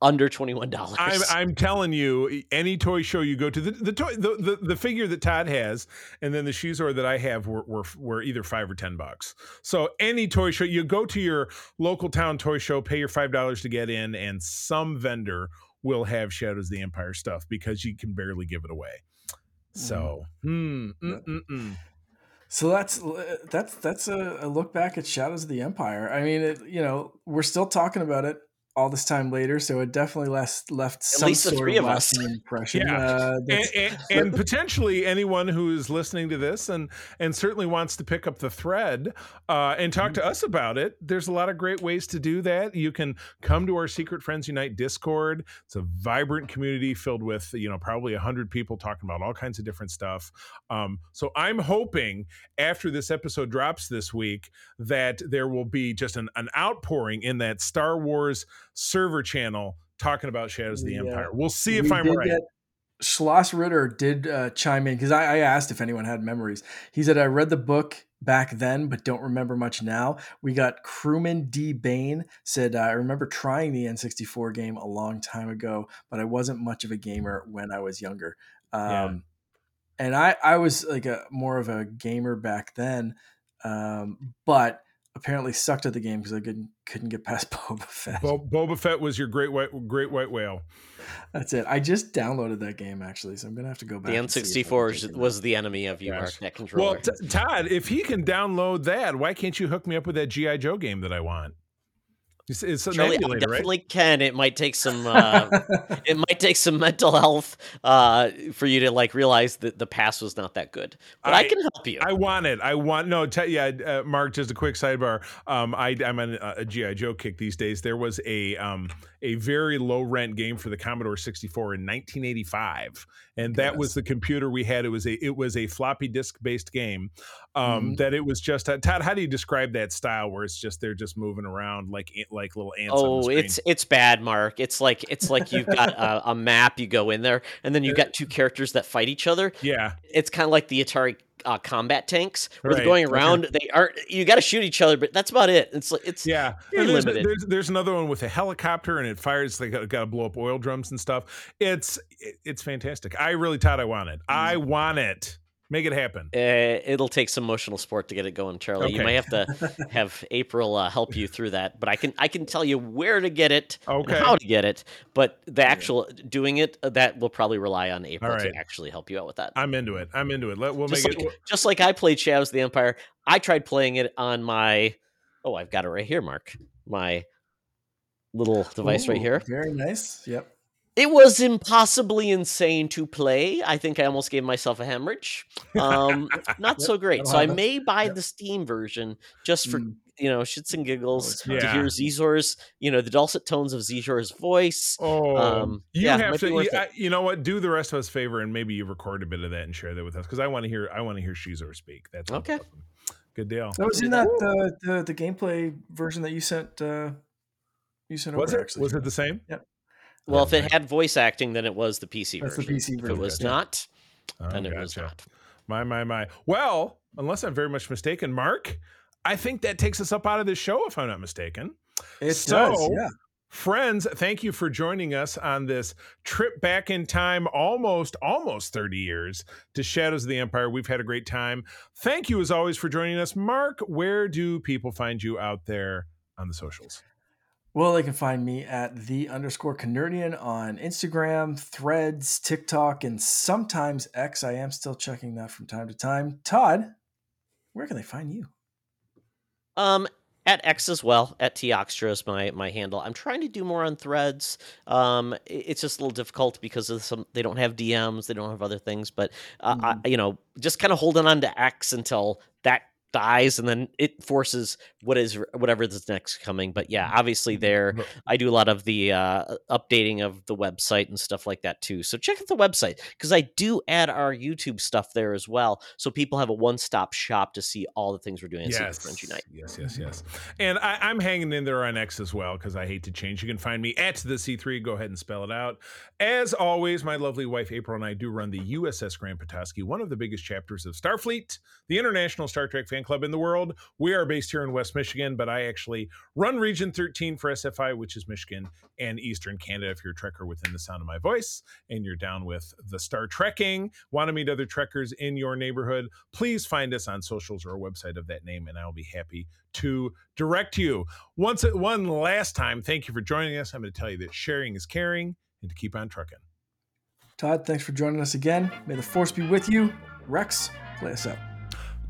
C: under twenty one dollars.
B: I'm, I'm telling you, any toy show you go to, the the, toy, the the the figure that Todd has, and then the shoes Xizor that I have were, were were either five or ten bucks. So any toy show you go to your local town toy show, pay your five dollars to get in, and some vendor will have Shadows of the Empire stuff because you can barely give it away. So, mm. mm, mm, mm.
A: So that's that's that's a, a, look back at Shadows of the Empire. I mean, it, you know, we're still talking about it all this time later, so it definitely left left At some sort of lasting impression.
B: Yeah. Uh, and, and, and, potentially anyone who's listening to this and and certainly wants to pick up the thread uh, and talk mm-hmm. to us about it. There's a lot of great ways to do that. You can come to our Secret Friends Unite Discord. It's a vibrant community filled with you know probably a hundred people talking about all kinds of different stuff. Um, so I'm hoping after this episode drops this week that there will be just an, an outpouring in that Star Wars server channel talking about Shadows of the Empire. We'll see if we I'm right. Get,
A: Schloss Ritter did uh, chime in because I, I, asked if anyone had memories. He said, I read the book back then, but don't remember much now. We got crewman D. Bain said, I remember trying the N64 game a long time ago, but I wasn't much of a gamer when I was younger. Um, yeah. And I, I was like a more of a gamer back then. Um, but apparently sucked at the game because I couldn't couldn't get past Boba Fett.
B: Bo- Boba Fett was your great white great white whale.
A: That's it. I just downloaded that game actually, so I'm gonna have to go back.
C: The N64 was the enemy of you, Mark. That controller.
B: Well, t- Todd, if he can download that, why can't you hook me up with that GI Joe game that I want?
C: It's, it's Charlie, I definitely right? can. It might take some. Uh, it might take some mental health uh, for you to like realize that the past was not that good. But I, I can help you.
B: I want it. I want no. T- yeah, uh, Mark. Just a quick sidebar. Um, I, I'm on a, a GI Joe kick these days. There was a um, a very low rent game for the Commodore 64 in 1985, and that was the computer we had. It was a it was a floppy disk based game. Um, mm-hmm. That it was just uh, Todd. How do you describe that style where it's just they're just moving around like like little ants.
C: Oh, it's it's bad, Mark. It's like it's like you've got a, a, map. You go in there, and then you've got two characters that fight each other.
B: Yeah,
C: it's kind of like the Atari uh, combat tanks where right. they're going around. Okay. They are you got to shoot each other, but that's about it. It's like it's
B: yeah.
C: There's, limited.
B: There's, there's, another one with a helicopter and it fires. They got, to blow up oil drums and stuff. It's it's fantastic. I really thought I want it. I mm. want it. Make it happen.
C: Uh, it'll take some emotional support to get it going, Charlie. Okay. You might have to have April uh, help you through that, but I can I can tell you where to get it, okay. how to get it. But the actual doing it uh, that will probably rely on April right. to actually help you out with that.
B: I'm into it. I'm into it. Let we'll
C: just
B: make
C: like, it. Just like I played Shadows of the Empire, I tried playing it on my. Oh, I've got it right here, Mark. My little device Ooh, right here.
A: Very nice. Yep.
C: It was impossibly insane to play. I think I almost gave myself a hemorrhage. Um, not yep, so great. So I may buy yep. the Steam version just for mm. you know shits and giggles oh, yeah. to hear Xizor's you know the dulcet tones of Xizor's voice.
B: Oh, um, you yeah, have to. You, I, you, know what? Do the rest of us a favor and maybe you record a bit of that and share that with us because I want to hear. I want to hear Xizor speak. That's
C: okay.
B: Awesome. Good deal.
A: That was in that the, the, the gameplay version that you sent. Uh, you sent
B: was
A: over.
B: It? Actually, was it the same?
A: Yep.
C: Well, if it had voice acting, then it was the PC
A: That's
C: version.
A: the PC version.
C: If it was not,
B: oh,
C: then it
B: gotcha.
C: was not.
B: My, my, my. Well, unless I'm very much mistaken, Mark, I think that takes us up out of this show, if I'm not mistaken.
A: It so, does, yeah.
B: Friends, thank you for joining us on this trip back in time, almost, almost 30 years to Shadows of the Empire. We've had a great time. Thank you, as always, for joining us. Mark, where do people find you out there on the socials?
A: Well, they can find me at the underscore Canerdian on Instagram, Threads, TikTok, and sometimes X. I am still checking that from time to time. Todd, where can they find you?
C: Um, at X as well. At Toxtra is my my handle. I'm trying to do more on Threads. Um, it's just a little difficult because of some. They don't have DMs. They don't have other things. But uh, mm-hmm. I, you know, just kind of holding on to X until that dies and then it forces what is whatever is next coming but yeah obviously mm-hmm. there i do a lot of the uh, updating of the website and stuff like that too so check out the website because i do add our youtube stuff there as well so people have a one-stop shop to see all the things we're doing
B: yes. Night. yes yes yes and I, am hanging in there on x as well because i hate to change you can find me at the c3 go ahead and spell it out as always my lovely wife april and i do run the uss grand petoskey one of the biggest chapters of starfleet the international star trek fan club in the world. We are based here in West Michigan, but I actually run Region 13 for SFI, which is Michigan and Eastern Canada. If you're a trekker within the sound of my voice and you're down with the Star Trekking, want to meet other trekkers in your neighborhood, please find us on socials or a website of that name, and I'll be happy to direct you. Once, one last time, thank you for joining us. I'm going to tell you that sharing is caring and to keep on trucking.
A: Todd, thanks for joining us again. May the force be with you. Rex, play us out.